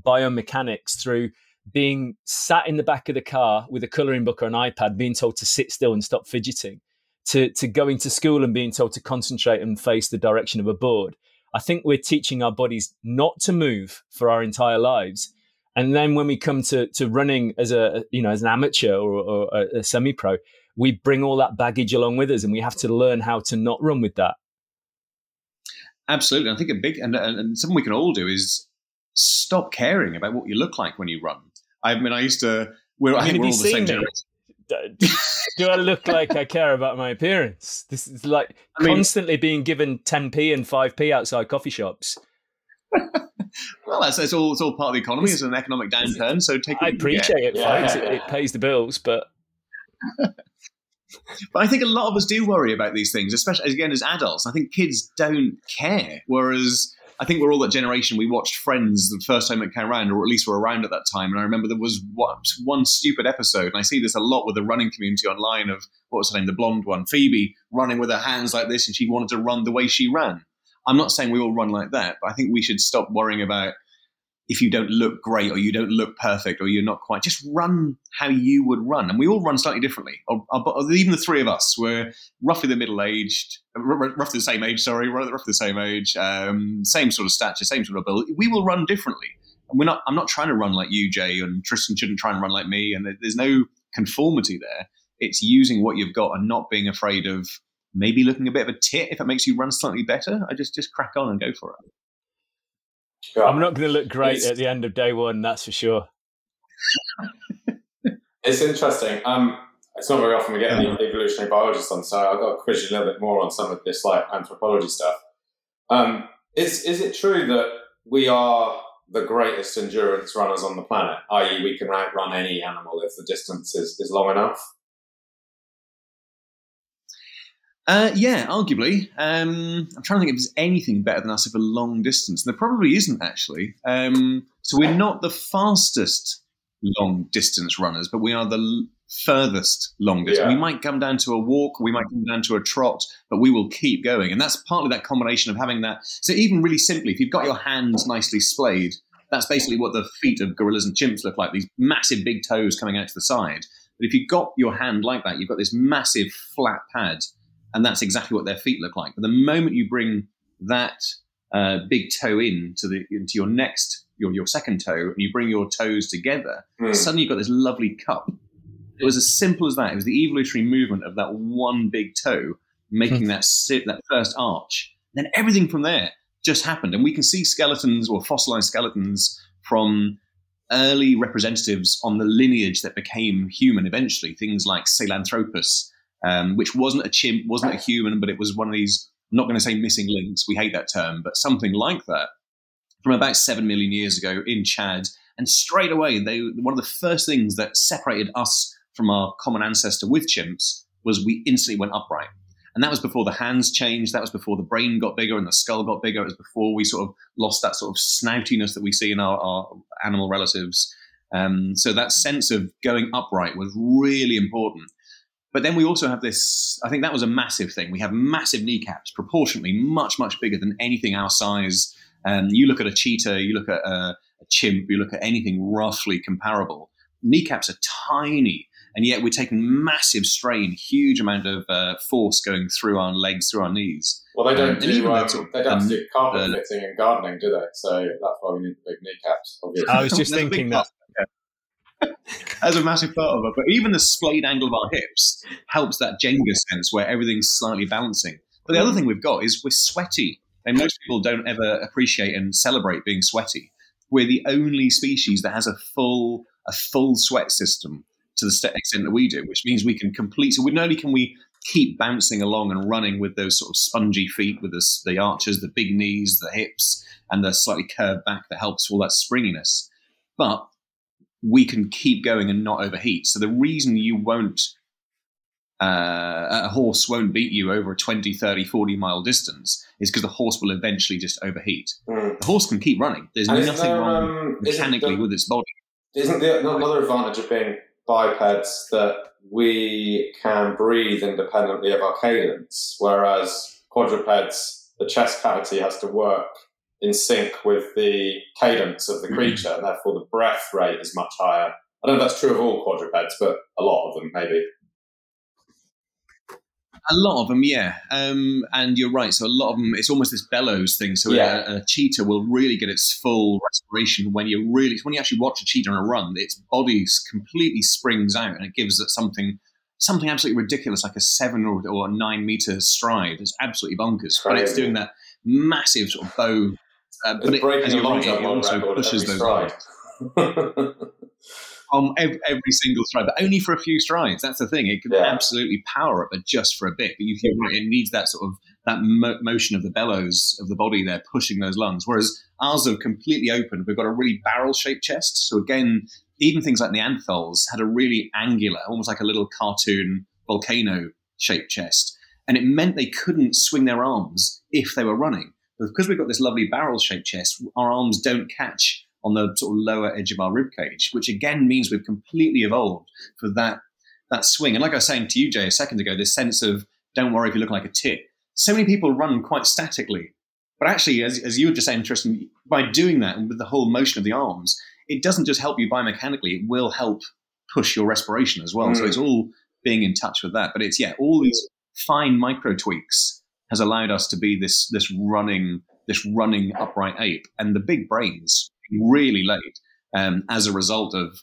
biomechanics through being sat in the back of the car with a coloring book or an iPad, being told to sit still and stop fidgeting, to, to going to school and being told to concentrate and face the direction of a board. I think we're teaching our bodies not to move for our entire lives. And then when we come to, to running as a you know as an amateur or, or a, a semi pro, we bring all that baggage along with us, and we have to learn how to not run with that. Absolutely. I think a big, and, and something we can all do is stop caring about what you look like when you run. I mean, I used to, we're, I, I think we're all the same generation. Do I look like I care about my appearance? This is like I mean, constantly being given 10p and 5p outside coffee shops. well, that's, that's all. It's all part of the economy. It's an economic downturn, so take. I appreciate it, yeah. It, it, pays the bills, but but I think a lot of us do worry about these things, especially again as adults. I think kids don't care, whereas I think we're all that generation. We watched Friends the first time it came around, or at least we were around at that time. And I remember there was one stupid episode, and I see this a lot with the running community online. Of what was her name, the blonde one, Phoebe, running with her hands like this, and she wanted to run the way she ran. I'm not saying we all run like that, but I think we should stop worrying about if you don't look great or you don't look perfect or you're not quite, just run how you would run. And we all run slightly differently. Even the three of us, we're roughly the middle aged, roughly the same age, sorry, roughly the same age, um, same sort of stature, same sort of build. We will run differently. And we're not, I'm not trying to run like you, Jay, and Tristan shouldn't try and run like me. And there's no conformity there. It's using what you've got and not being afraid of maybe looking a bit of a tit if it makes you run slightly better. I just, just crack on and go for it. I'm not going to look great it's, at the end of day one, that's for sure. it's interesting. Um, it's not very often we get any evolutionary biologists on, so I've got to quiz you a little bit more on some of this like anthropology stuff. Um, is is it true that we are the greatest endurance runners on the planet? I.e., we can outrun any animal if the distance is, is long enough. Uh, yeah, arguably. Um, I'm trying to think if there's anything better than us over long distance. And there probably isn't, actually. Um, so we're not the fastest long distance runners, but we are the furthest long distance. Yeah. We might come down to a walk, we might come down to a trot, but we will keep going. And that's partly that combination of having that. So even really simply, if you've got your hands nicely splayed, that's basically what the feet of gorillas and chimps look like, these massive big toes coming out to the side. But if you've got your hand like that, you've got this massive flat pad and that's exactly what their feet look like. But the moment you bring that uh, big toe in to the into your next your your second toe, and you bring your toes together, mm. suddenly you've got this lovely cup. It was as simple as that. It was the evolutionary movement of that one big toe making that sit, that first arch. Then everything from there just happened, and we can see skeletons or fossilized skeletons from early representatives on the lineage that became human eventually. Things like Sahelanthropus, um, which wasn't a chimp, wasn't a human, but it was one of these. I'm not going to say missing links. We hate that term, but something like that from about seven million years ago in Chad. And straight away, they one of the first things that separated us from our common ancestor with chimps was we instantly went upright. And that was before the hands changed. That was before the brain got bigger and the skull got bigger. It was before we sort of lost that sort of snoutiness that we see in our, our animal relatives. Um, so that sense of going upright was really important. But then we also have this, I think that was a massive thing. We have massive kneecaps, proportionately much, much bigger than anything our size. Um, you look at a cheetah, you look at a, a chimp, you look at anything roughly comparable. Kneecaps are tiny and yet we're taking massive strain, huge amount of uh, force going through our legs, through our knees. Well, they don't um, do um, sort of, they don't um, do carpet uh, fitting and gardening, do they? So that's why we need the big kneecaps. Obviously. I was just thinking that. As a massive part of it, but even the splayed angle of our hips helps that Jenga sense where everything's slightly balancing. But the other thing we've got is we're sweaty, and most people don't ever appreciate and celebrate being sweaty. We're the only species that has a full a full sweat system to the extent that we do, which means we can complete. So not only can we keep bouncing along and running with those sort of spongy feet, with the, the arches, the big knees, the hips, and the slightly curved back that helps all that springiness, but we can keep going and not overheat. So the reason you won't uh, a horse won't beat you over a 20, 30, 40 mile distance is because the horse will eventually just overheat. Mm. The horse can keep running. There's and nothing there, wrong um, mechanically with its body. Isn't the another advantage of being bipeds that we can breathe independently of our cadence, whereas quadrupeds, the chest cavity has to work in sync with the cadence of the mm-hmm. creature, and therefore the breath rate is much higher. I don't know if that's true of all quadrupeds, but a lot of them maybe. A lot of them, yeah. Um, and you're right. So a lot of them, it's almost this bellows thing. So yeah. a, a, cheetah will really get its full respiration when you really, when you actually watch a cheetah on a run. Its body completely springs out, and it gives it something, something absolutely ridiculous, like a seven or, or nine meter stride. It's absolutely bonkers. But it's doing that massive sort of bow. Uh, but it, as you're right, it also pushes those. on every, every, single stride, but only for a few strides. That's the thing. It can yeah. absolutely power up, but just for a bit. But you feel right, it needs that sort of that mo- motion of the bellows of the body there pushing those lungs. Whereas ours are completely open. We've got a really barrel-shaped chest. So again, even things like Neanderthals had a really angular, almost like a little cartoon volcano-shaped chest, and it meant they couldn't swing their arms if they were running. But because we've got this lovely barrel-shaped chest, our arms don't catch on the sort of lower edge of our rib cage, which again means we've completely evolved for that that swing. And like I was saying to you, Jay, a second ago, this sense of don't worry if you look like a tit. So many people run quite statically, but actually, as, as you were just saying, Tristan, by doing that and with the whole motion of the arms, it doesn't just help you biomechanically; it will help push your respiration as well. Mm. So it's all being in touch with that. But it's yeah, all these fine micro tweaks has allowed us to be this this running this running upright ape, and the big brains really late um, as a result of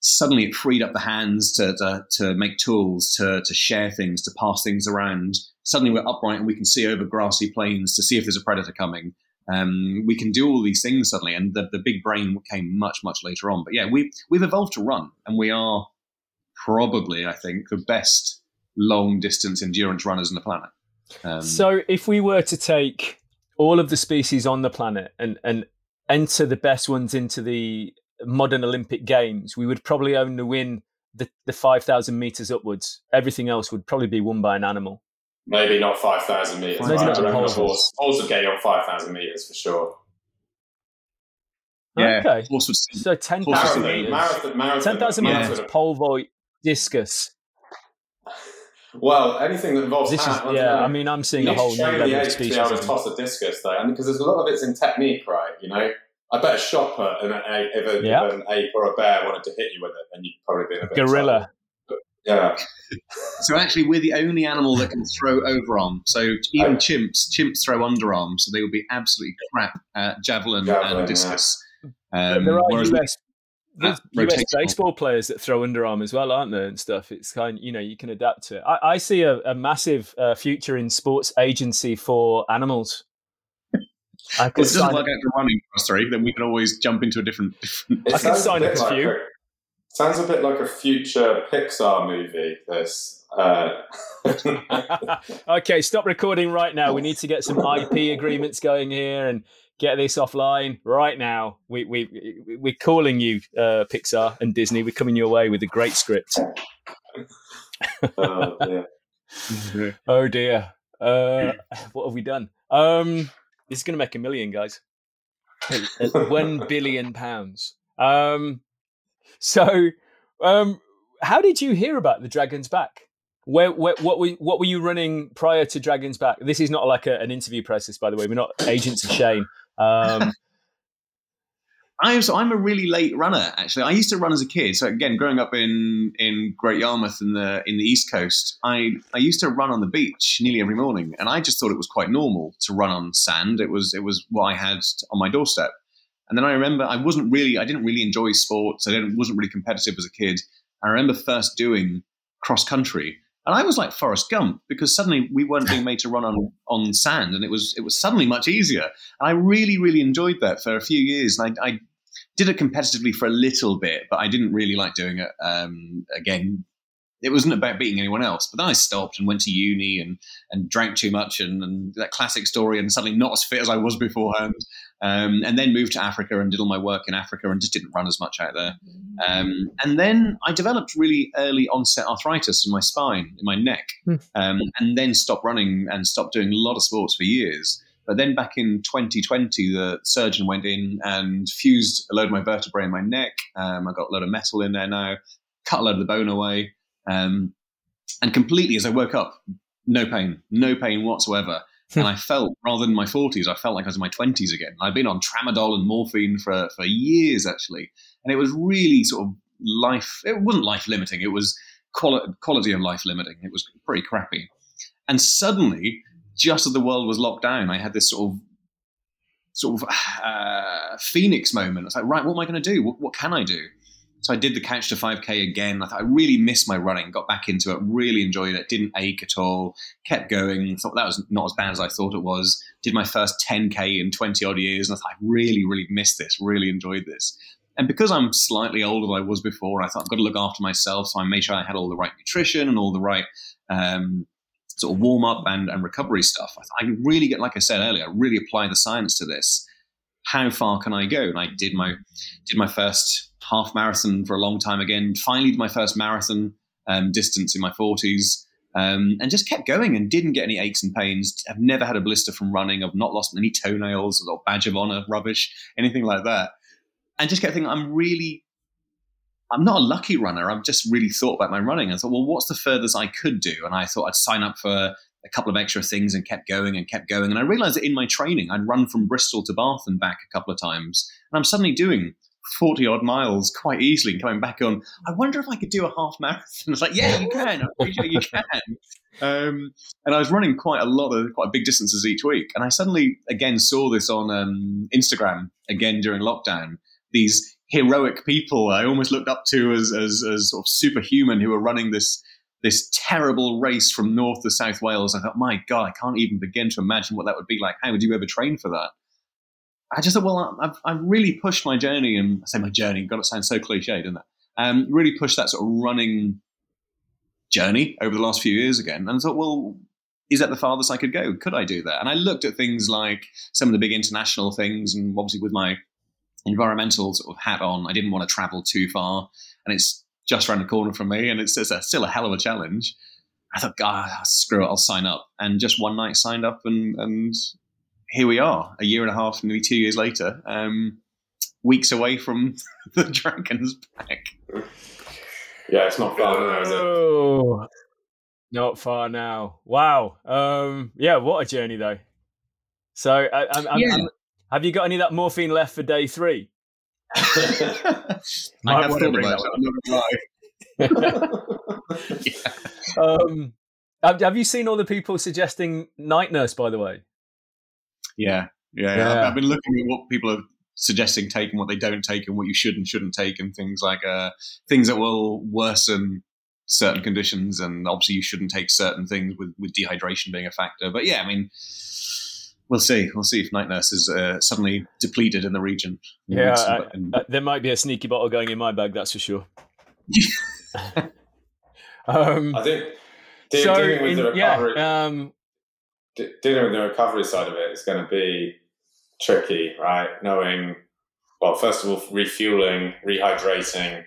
suddenly it freed up the hands to, to, to, make tools, to, to share things, to pass things around. Suddenly we're upright and we can see over grassy plains to see if there's a predator coming. Um, we can do all these things suddenly, and the, the big brain came much, much later on. But yeah, we, we've evolved to run, and we are probably, I think, the best long distance endurance runners on the planet. Um, so if we were to take all of the species on the planet and, and enter the best ones into the modern Olympic Games, we would probably only win the, the 5,000 meters upwards. Everything else would probably be won by an animal. Maybe not 5,000 meters. Maybe right? not the horse. Horse would get you on 5,000 meters for sure. Yeah, okay. so 10,000 meters. Marathon, marathon, 10,000 meters, pole vault, discus. Well, anything that involves this hand, is, yeah. I mean, I'm seeing a whole new level of species. To be able to toss a discus, though, and because there's a lot of it's in technique, right? You know, I bet a shot put and if, a, yeah. if, an ape or a bear wanted to hit you with it, then you'd probably be in a bit gorilla. yeah. so actually, we're the only animal that can throw overarm. So even chimps, chimps throw underarm, so they would be absolutely crap at javelin, javelin and discus. Yeah. Um, there are US there's US baseball players that throw underarm as well, aren't there, and stuff. It's kind, you know, you can adapt to it. I, I see a, a massive uh, future in sports agency for animals. I could well, it doesn't work out for running for three, then we can always jump into a different. different I could sign up a like few. A, sounds a bit like a future Pixar movie. This. Uh... okay, stop recording right now. We need to get some IP agreements going here and get this offline right now. We we we're calling you, uh, Pixar and Disney. We're coming your way with a great script. oh dear. oh dear. Uh, what have we done? Um, this is going to make a million, guys. One billion pounds. Um, so, um, how did you hear about the Dragons Back? Where, where, what were what were you running prior to Dragons Back? This is not like a, an interview process, by the way. We're not agents of Shane. Um, I was, I'm a really late runner, actually. I used to run as a kid. So again, growing up in, in Great Yarmouth in the in the East Coast, I, I used to run on the beach nearly every morning, and I just thought it was quite normal to run on sand. It was it was what I had on my doorstep. And then I remember I wasn't really I didn't really enjoy sports. I wasn't really competitive as a kid. I remember first doing cross country, and I was like Forrest Gump because suddenly we weren't being made to run on, on sand, and it was it was suddenly much easier. And I really really enjoyed that for a few years, and I, I did it competitively for a little bit, but I didn't really like doing it. Um, again, it wasn't about beating anyone else. But then I stopped and went to uni and and drank too much and, and that classic story and suddenly not as fit as I was beforehand. Um, and then moved to Africa and did all my work in Africa and just didn't run as much out there. Um, and then I developed really early onset arthritis in my spine, in my neck, hmm. um, and then stopped running and stopped doing a lot of sports for years. But then back in 2020, the surgeon went in and fused a load of my vertebrae in my neck. Um, I got a load of metal in there now, cut a load of the bone away. Um, and completely, as I woke up, no pain, no pain whatsoever. And I felt, rather than my 40s, I felt like I was in my 20s again. I'd been on tramadol and morphine for, for years, actually. And it was really sort of life, it wasn't life limiting, it was quality, quality of life limiting. It was pretty crappy. And suddenly, just as the world was locked down, I had this sort of sort of uh, phoenix moment. I was like, right, what am I going to do? What, what, can I do? So I did the couch to 5K again. I thought I really missed my running, got back into it, really enjoyed it, didn't ache at all, kept going. Thought that was not as bad as I thought it was. Did my first 10K in 20 odd years, and I thought I really, really missed this, really enjoyed this. And because I'm slightly older than I was before, I thought I've got to look after myself. So I made sure I had all the right nutrition and all the right um, sort of warm up and, and recovery stuff. I, I really get, like I said earlier, really apply the science to this. How far can I go? And I did my did my first half marathon for a long time again. Finally, did my first marathon um, distance in my 40s. Um, and just kept going and didn't get any aches and pains. I've never had a blister from running. I've not lost any toenails or badge of honor rubbish, anything like that. And just kept thinking, I'm really, I'm not a lucky runner. I've just really thought about my running I thought, well, what's the furthest I could do? And I thought I'd sign up for a couple of extra things and kept going and kept going. And I realized that in my training, I'd run from Bristol to Bath and back a couple of times. And I'm suddenly doing 40 odd miles quite easily and coming back on, I wonder if I could do a half marathon. It's like, yeah, you can. I'm pretty sure you can. Um, and I was running quite a lot of quite big distances each week. And I suddenly again saw this on um, Instagram again during lockdown. These heroic people I almost looked up to as, as, as sort of superhuman who were running this this terrible race from north to south Wales. I thought, my God, I can't even begin to imagine what that would be like. How would you ever train for that? I just said, well, I've, I've really pushed my journey, and I say my journey, got to sound so cliche, doesn't it? Um, really pushed that sort of running journey over the last few years again, and I thought, well, is that the farthest I could go? Could I do that? And I looked at things like some of the big international things, and obviously with my environmental sort of hat on, I didn't want to travel too far, and it's just around the corner from me, and it's, it's a, still a hell of a challenge. I thought, God, screw it, I'll sign up. And just one night signed up and, and here we are, a year and a half, maybe two years later, um, weeks away from the Dragons back. Yeah, it's not far now, is it? Oh, not far now. Wow. Um, yeah, what a journey though. So, I, I'm, I'm, yeah. I'm, have you got any of that morphine left for day three? I have thought about it. I'm not gonna lie. yeah. um, have, have you seen all the people suggesting night nurse? By the way, yeah, yeah. yeah. I've, I've, been looking at what people are suggesting take and what they don't take and what you should and shouldn't take and things like uh, things that will worsen certain conditions and obviously you shouldn't take certain things with, with dehydration being a factor. But yeah, I mean, we'll see. We'll see if night nurse is uh, suddenly depleted in the region. Yeah, I, and, I, there might be a sneaky bottle going in my bag. That's for sure. um, I think de- so dealing with in, the recovery, yeah, um, de- dealing with the recovery side of it is going to be tricky, right? Knowing, well, first of all, refueling, rehydrating,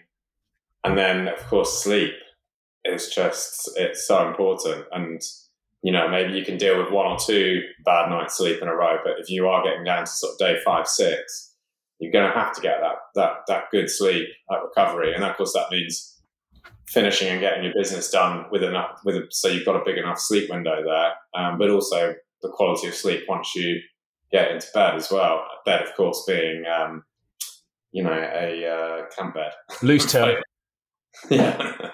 and then of course sleep is just it's so important. And you know, maybe you can deal with one or two bad nights sleep in a row, but if you are getting down to sort of day five, six, you're going to have to get that that that good sleep, that recovery, and of course that means finishing and getting your business done with enough with a, so you've got a big enough sleep window there, um, but also the quality of sleep once you get into bed as well. Bed, of course, being um, you know a uh, camp bed, loose term. yeah.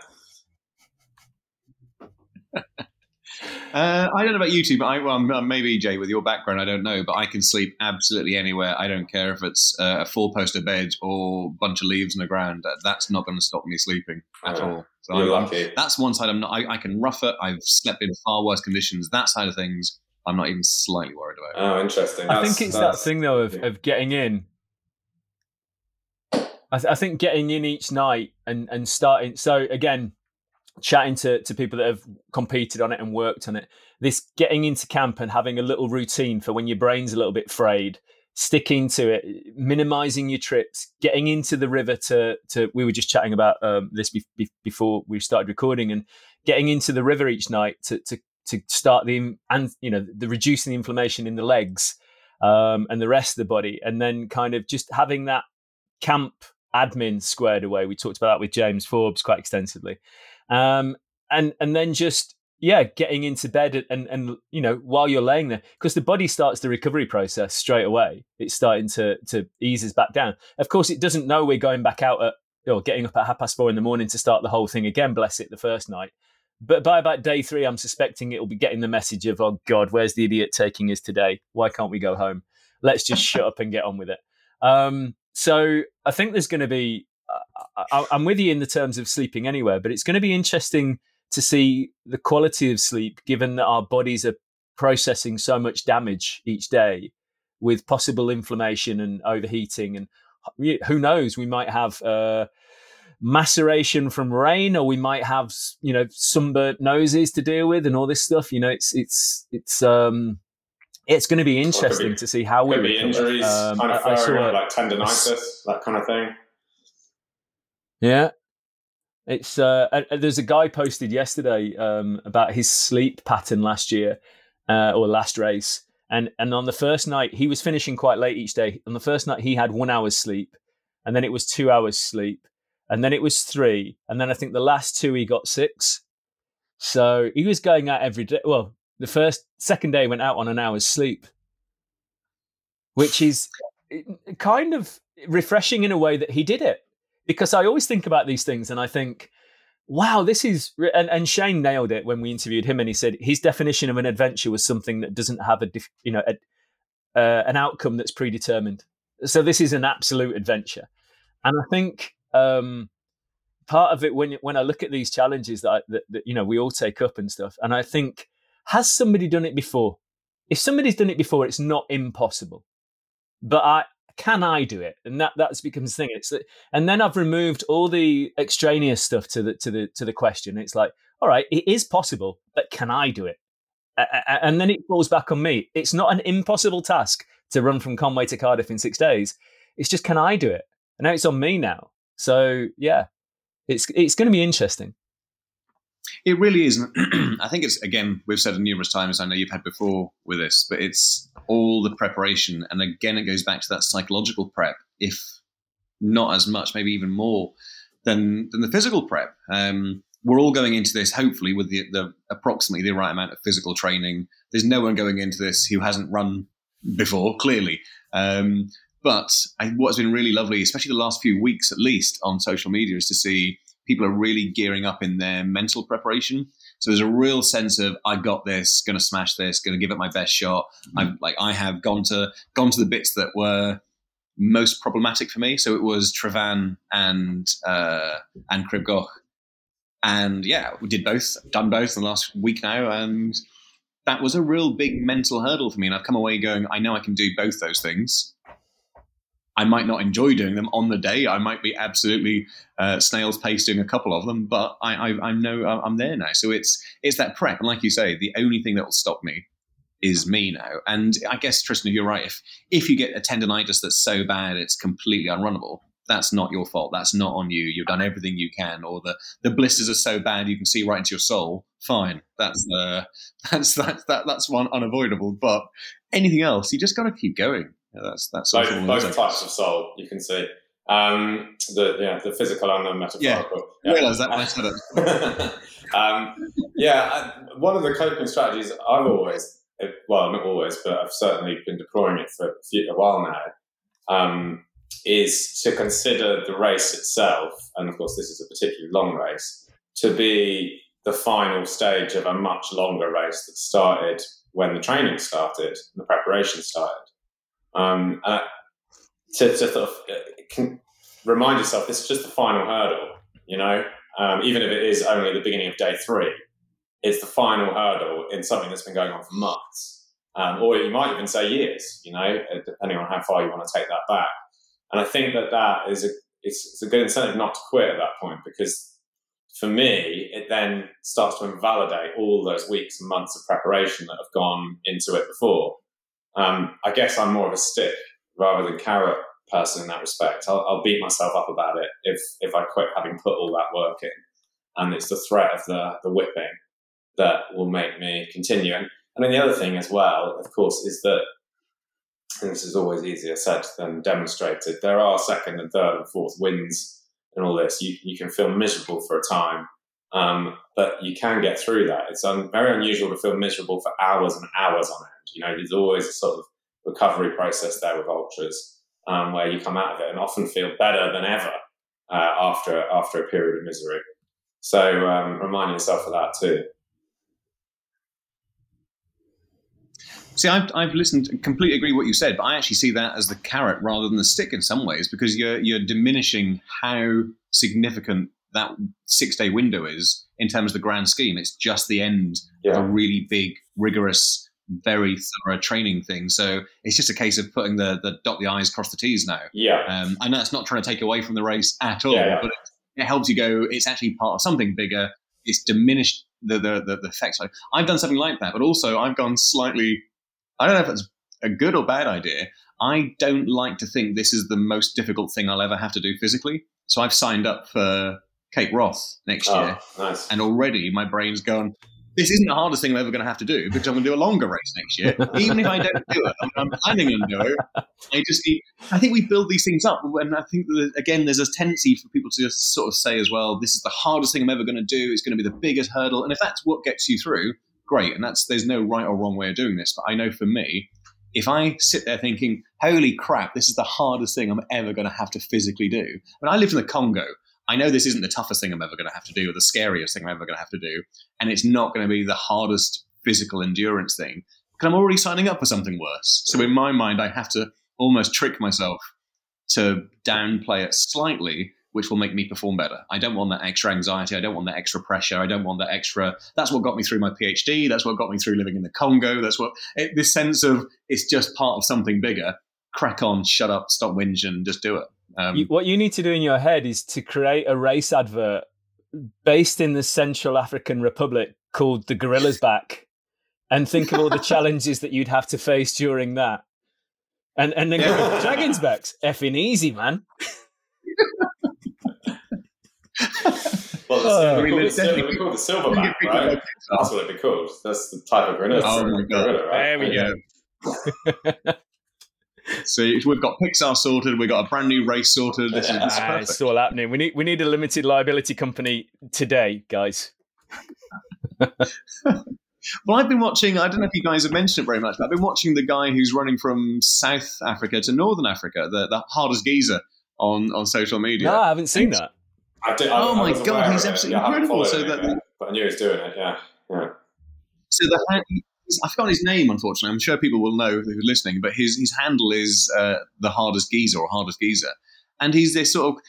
Uh, I don't know about you two, but I, well, maybe Jay, with your background, I don't know, but I can sleep absolutely anywhere. I don't care if it's uh, a four poster bed or a bunch of leaves on the ground. That's not going to stop me sleeping at oh, all. So you're I'm, lucky. That's one side. I'm not. I, I, can rough it. I've slept in far worse conditions. That side of things, I'm not even slightly worried about. Oh, interesting. I think it's that thing though of, of getting in. I, th- I think getting in each night and and starting. So again, chatting to, to people that have competed on it and worked on it, this getting into camp and having a little routine for when your brain's a little bit frayed, sticking to it, minimizing your trips, getting into the river to to. We were just chatting about um, this be, be, before we started recording, and getting into the river each night to to to start the and you know the reducing the inflammation in the legs um, and the rest of the body, and then kind of just having that camp admin squared away. We talked about that with James Forbes quite extensively um, and and then just yeah, getting into bed and and you know while you're laying there because the body starts the recovery process straight away. It's starting to to ease us back down. Of course, it doesn't know we're going back out at or getting up at half past four in the morning to start the whole thing again. Bless it, the first night. But by about day three, I'm suspecting it'll be getting the message of, oh God, where's the idiot taking us today? Why can't we go home? Let's just shut up and get on with it. Um, so I think there's going to be I, am with you in the terms of sleeping anywhere, but it's going to be interesting to see the quality of sleep given that our bodies are processing so much damage each day with possible inflammation and overheating. And who knows, we might have uh, maceration from rain, or we might have you know sunburnt noses to deal with, and all this stuff. You know, it's it's it's um it's going to be interesting be, to see how we be injuries, um, kind of I, I saw like tendonitis, that kind of thing. Yeah. It's uh, there's a guy posted yesterday um, about his sleep pattern last year uh, or last race, and and on the first night he was finishing quite late each day. On the first night he had one hour's sleep, and then it was two hours sleep, and then it was three, and then I think the last two he got six. So he was going out every day. Well, the first second day went out on an hour's sleep, which is kind of refreshing in a way that he did it because I always think about these things and I think, wow, this is and, and Shane nailed it when we interviewed him and he said his definition of an adventure was something that doesn't have a you know a, uh, an outcome that's predetermined. So this is an absolute adventure, and I think um, part of it when when I look at these challenges that, I, that, that you know we all take up and stuff, and I think has somebody done it before? If somebody's done it before, it's not impossible. But I, can I do it? And that that's becomes the thing. It's and then I've removed all the extraneous stuff to the to the to the question. It's like, all right, it is possible, but can I do it? And then it falls back on me. It's not an impossible task to run from Conway to Cardiff in six days. It's just can I do it? And now it's on me now. So yeah, it's it's going to be interesting. It really is. I think it's again we've said it numerous times. I know you've had before with this, but it's all the preparation, and again it goes back to that psychological prep, if not as much, maybe even more than than the physical prep. Um, we're all going into this hopefully with the, the approximately the right amount of physical training. There's no one going into this who hasn't run before, clearly. Um, but I, what's been really lovely, especially the last few weeks at least on social media, is to see people are really gearing up in their mental preparation. So there's a real sense of I got this, going to smash this, going to give it my best shot. Mm-hmm. I'm like I have gone to gone to the bits that were most problematic for me. So it was Tryfan and uh, and Crib Goch. And yeah, we did both, done both in the last week now, and that was a real big mental hurdle for me. And I've come away going, I know I can do both those things. I might not enjoy doing them on the day. I might be absolutely uh, snail's pace doing a couple of them, but I, I, I know I'm there now. So it's it's that prep, and like you say, the only thing that will stop me is me now. And I guess Tristan, you're right. If if you get a tendonitis that's so bad it's completely unrunnable, that's not your fault. That's not on you. You've done everything you can. Or the the blisters are so bad you can see right into your soul. Fine. That's uh, that's that's that, that's one unavoidable. But anything else, you just got to keep going. Yeah, that's that's both, both types of soul you can see. Um, the yeah, the physical and the metaphorical. Yeah, yeah. realize that I said it. um, yeah, I, one of the coping strategies I've always, well, not always, but I've certainly been deploying it for a while now, um, is to consider the race itself, and of course, this is a particularly long race, to be the final stage of a much longer race that started when the training started and the preparation started. Um, uh, to, to sort of uh, remind yourself this is just the final hurdle, you know, um, even if it is only the beginning of day three, it's the final hurdle in something that's been going on for months. Um, or you might even say years, you know, uh, depending on how far you want to take that back. And I think that that is a, it's, it's a good incentive not to quit at that point because for me, it then starts to invalidate all those weeks and months of preparation that have gone into it before. Um, I guess I'm more of a stick rather than carrot person in that respect. I'll, I'll, beat myself up about it if if I quit having put all that work in, and it's the threat of the the whipping that will make me continue. And, and then the other thing as well, of course, is that and this is always easier said than demonstrated. There are second and third and fourth wins in all this. You you can feel miserable for a time. Um, but you can get through that. It's very unusual to feel miserable for hours and hours on end. You know, there's always a sort of recovery process there with ultras um, where you come out of it and often feel better than ever uh, after after a period of misery. So um, remind yourself of that too. See, I've, I've listened, completely agree what you said, but I actually see that as the carrot rather than the stick in some ways because you're you're diminishing how significant that six day window is in terms of the grand scheme. It's just the end yeah. of a really big, rigorous, very thorough training thing. So it's just a case of putting the, the dot the I's, cross the T's now. Yeah. Um, I know it's not trying to take away from the race at all, yeah, yeah. but it, it, helps you go, it's actually part of something bigger. It's diminished the, the, the, the effects. I've done something like that, but also I've gone slightly, I don't know if it's a good or bad idea. I don't like to think this is the most difficult thing I'll ever have to do physically. So I've signed up for Cape Wrath next oh, year. Nice. And already my brain's gone, this isn't the hardest thing I'm ever going to have to do because I'm going to do a longer race next year. Even if I don't do it, I'm planning on doing it. I just need, I think we build these things up. And I think, that, again, there's a tendency for people to sort of say as well, this is the hardest thing I'm ever going to do. It's going to be the biggest hurdle. And if that's what gets you through, great. And that's, there's no right or wrong way of doing this. But I know for me, if I sit there thinking, holy crap, this is the hardest thing I'm ever going to have to physically do. I mean, I lived in the Congo I know this isn't the toughest thing I'm ever going to have to do or the scariest thing I'm ever going to have to do. And it's not going to be the hardest physical endurance thing because I'm already signing up for something worse. So in my mind, I have to almost trick myself to downplay it slightly, which will make me perform better. I don't want that extra anxiety. I don't want that extra pressure. I don't want that extra. That's what got me through my PhD. That's what got me through living in the Congo. That's what it, this sense of it's just part of something bigger. Crack on, shut up, stop whinging, just do it. Um, you, what you need to do in your head is to create a race advert based in the Central African Republic called "The Gorilla's Back," and think of all the challenges that you'd have to face during that, and and then yeah. go Dragons backs, effing easy, man. well, oh, it'd, be, it'd be called the silverback, right? That's what it'd be called. That's the type of gorilla. Oh my god! Gorilla, right? There we go. So we've got Pixar sorted. We've got a brand new race sorted. This is, this is ah, it's all happening. We need we need a limited liability company today, guys. well, I've been watching. I don't know if you guys have mentioned it very much, but I've been watching the guy who's running from South Africa to Northern Africa, the, the hardest geezer on on social media. No, I haven't seen that. I did, I, oh my god, he's absolutely yeah, incredible. So that, but I knew he was doing it. Yeah, yeah. So the I forgot his name, unfortunately. I'm sure people will know who's listening, but his his handle is uh, the hardest geezer or hardest geezer, and he's this sort of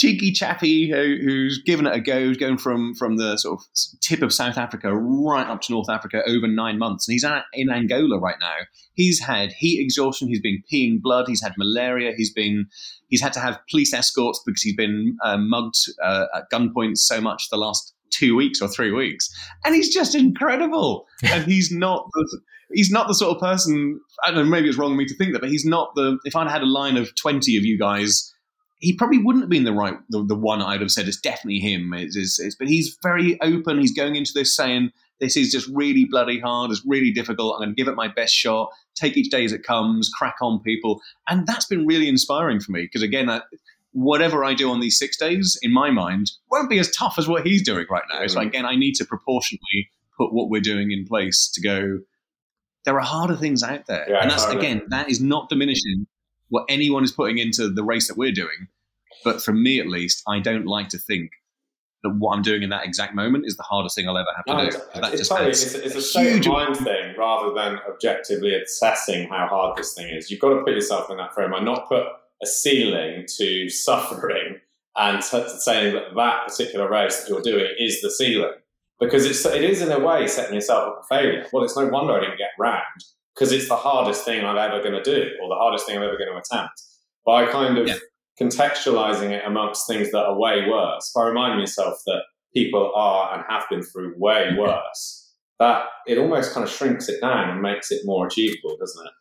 cheeky chappy who, who's given it a go, going from from the sort of tip of South Africa right up to North Africa over nine months, and he's in Angola right now. He's had heat exhaustion, he's been peeing blood, he's had malaria, he's been he's had to have police escorts because he's been uh, mugged uh, at gunpoint so much the last two weeks or three weeks, and he's just incredible. and he's not the, he's not the sort of person. I don't know. Maybe it's wrong of me to think that, but he's not the. If I'd had a line of twenty of you guys he probably wouldn't have been the right the, the one I'd have said it's definitely him. It's, it's, it's, but he's very open. He's going into this saying this is just really bloody hard. It's really difficult. I'm going to give it my best shot. Take each day as it comes. Crack on, people. And that's been really inspiring for me because again, I, whatever I do on these six days, in my mind, won't be as tough as what he's doing right now. Mm-hmm. So again, I need to proportionally put what we're doing in place to go. There are harder things out there, yeah, and that's totally. again that is not diminishing what anyone is putting into the race that we're doing. But for me, at least, I don't like to think that what I'm doing in that exact moment is the hardest thing I'll ever have to no, do. That it's, totally, it's, it's, a state of mind thing rather than objectively assessing how hard this thing is. You've got to put yourself in that frame and not put a ceiling to suffering and t- saying that that particular race that you're doing is the ceiling. Because it's, it is, in a way, setting yourself up for failure. Well, it's no wonder I didn't get round because it's the hardest thing I'm ever going to do or the hardest thing I'm ever going to attempt. By kind of yeah. contextualizing it amongst things that are way worse, by reminding yourself that people are and have been through way worse, that it almost kind of shrinks it down and makes it more achievable, doesn't it?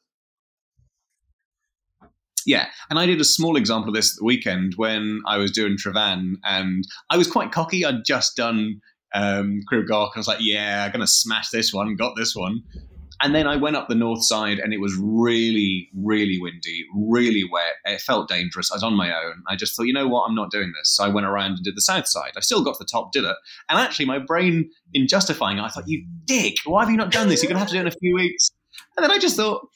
Yeah, and I did a small example of this at the weekend when I was doing Tryfan, and I was quite cocky. I'd just done um, Goch, and I was like, "Yeah, I'm gonna smash this one. Got this one." And then I went up the north side and it was really, really windy, really wet. It felt dangerous. I was on my own. I just thought, you know what? I'm not doing this. So I went around and did the south side. I still got to the top, did it. And actually, my brain, in justifying it, I thought, you dick, why have you not done this? You're going to have to do it in a few weeks. And then I just thought,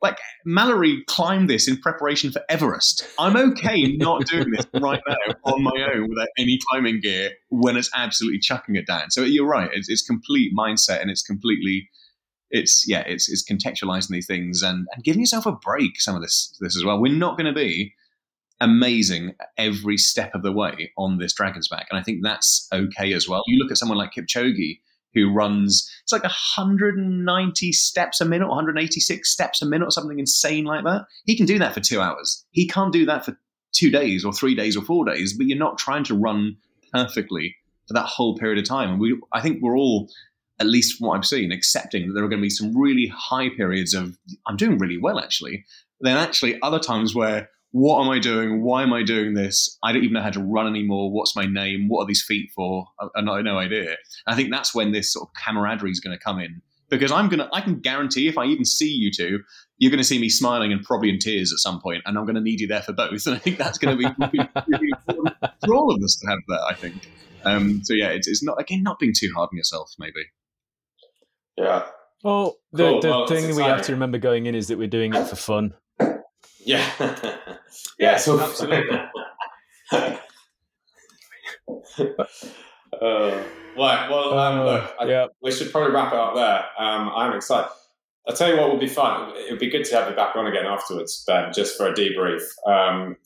like Mallory climbed this in preparation for Everest. I'm okay not doing this right now on my own without any climbing gear when it's absolutely chucking it down. So you're right; it's, it's complete mindset and it's completely it's yeah, it's it's contextualizing these things and and giving yourself a break. Some of this this as well. We're not going to be amazing every step of the way on this Dragon's Back, and I think that's okay as well. You look at someone like Kipchoge who runs it's like 190 steps a minute 186 steps a minute or something insane like that he can do that for two hours he can't do that for two days or three days or four days but you're not trying to run perfectly for that whole period of time and we i think we're all at least from what I've seen, accepting that there are going to be some really high periods of I'm doing really well actually. Then actually other times where what am I doing? Why am I doing this? I don't even know how to run anymore. What's my name? What are these feet for? I, I have no idea. I think that's when this sort of camaraderie is going to come in because I'm gonna I can guarantee if I even see you two, you're going to see me smiling and probably in tears at some point, and I'm going to need you there for both. And I think that's going to be really, really important for all of us to have that. I think. Um, so yeah, it's, it's not again not being too hard on yourself, maybe. Yeah. Well, the, cool. the well, thing we have to remember going in is that we're doing it for fun. Yeah. yeah, so absolutely. uh, right. Well, um, uh, look, I, yeah. we should probably wrap it up there. Um, I'm excited. I'll tell you what would be fun. It would be good to have you back on again afterwards, Ben, just for a debrief. Um,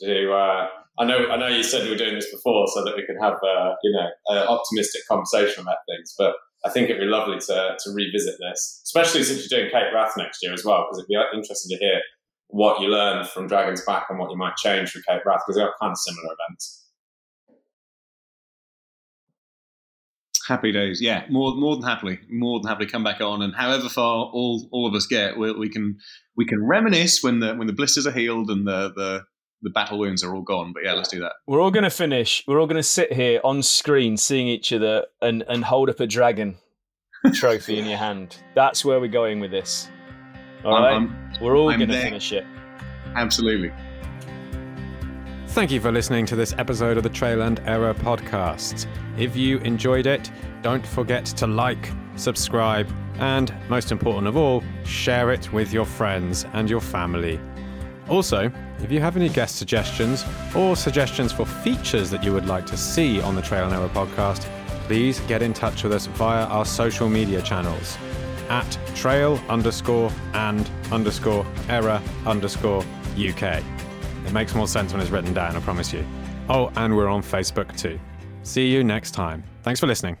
to, uh, I know, I know you said we were doing this before, so that we can have, uh, you know, an optimistic conversation about things. But I think it'd be lovely to, to revisit this, especially since you're doing Cape Wrath next year as well, because it'd be interesting to hear what you learned from Dragon's Back and what you might change for Cape Wrath, because they're kind of similar events. Happy days, yeah. More more than happily, more than happily come back on, and however far all all of us get, we, we can we can reminisce when the when the blisters are healed and the the the battle wounds are all gone. But yeah, let's do that. We're all going to finish. We're all going to sit here on screen, seeing each other, and and hold up a dragon trophy in your hand. That's where we're going with this. All right, I'm, we're all going to finish it. Absolutely. Thank you for listening to this episode of the Trail and Error podcast. If you enjoyed it, don't forget to like, subscribe, and most important of all, share it with your friends and your family. Also, if you have any guest suggestions or suggestions for features that you would like to see on the Trail and Error podcast, please get in touch with us via our social media channels. At trail underscore and underscore error underscore UK. It makes more sense when it's written down, I promise you. Oh, and we're on Facebook too. See you next time. Thanks for listening.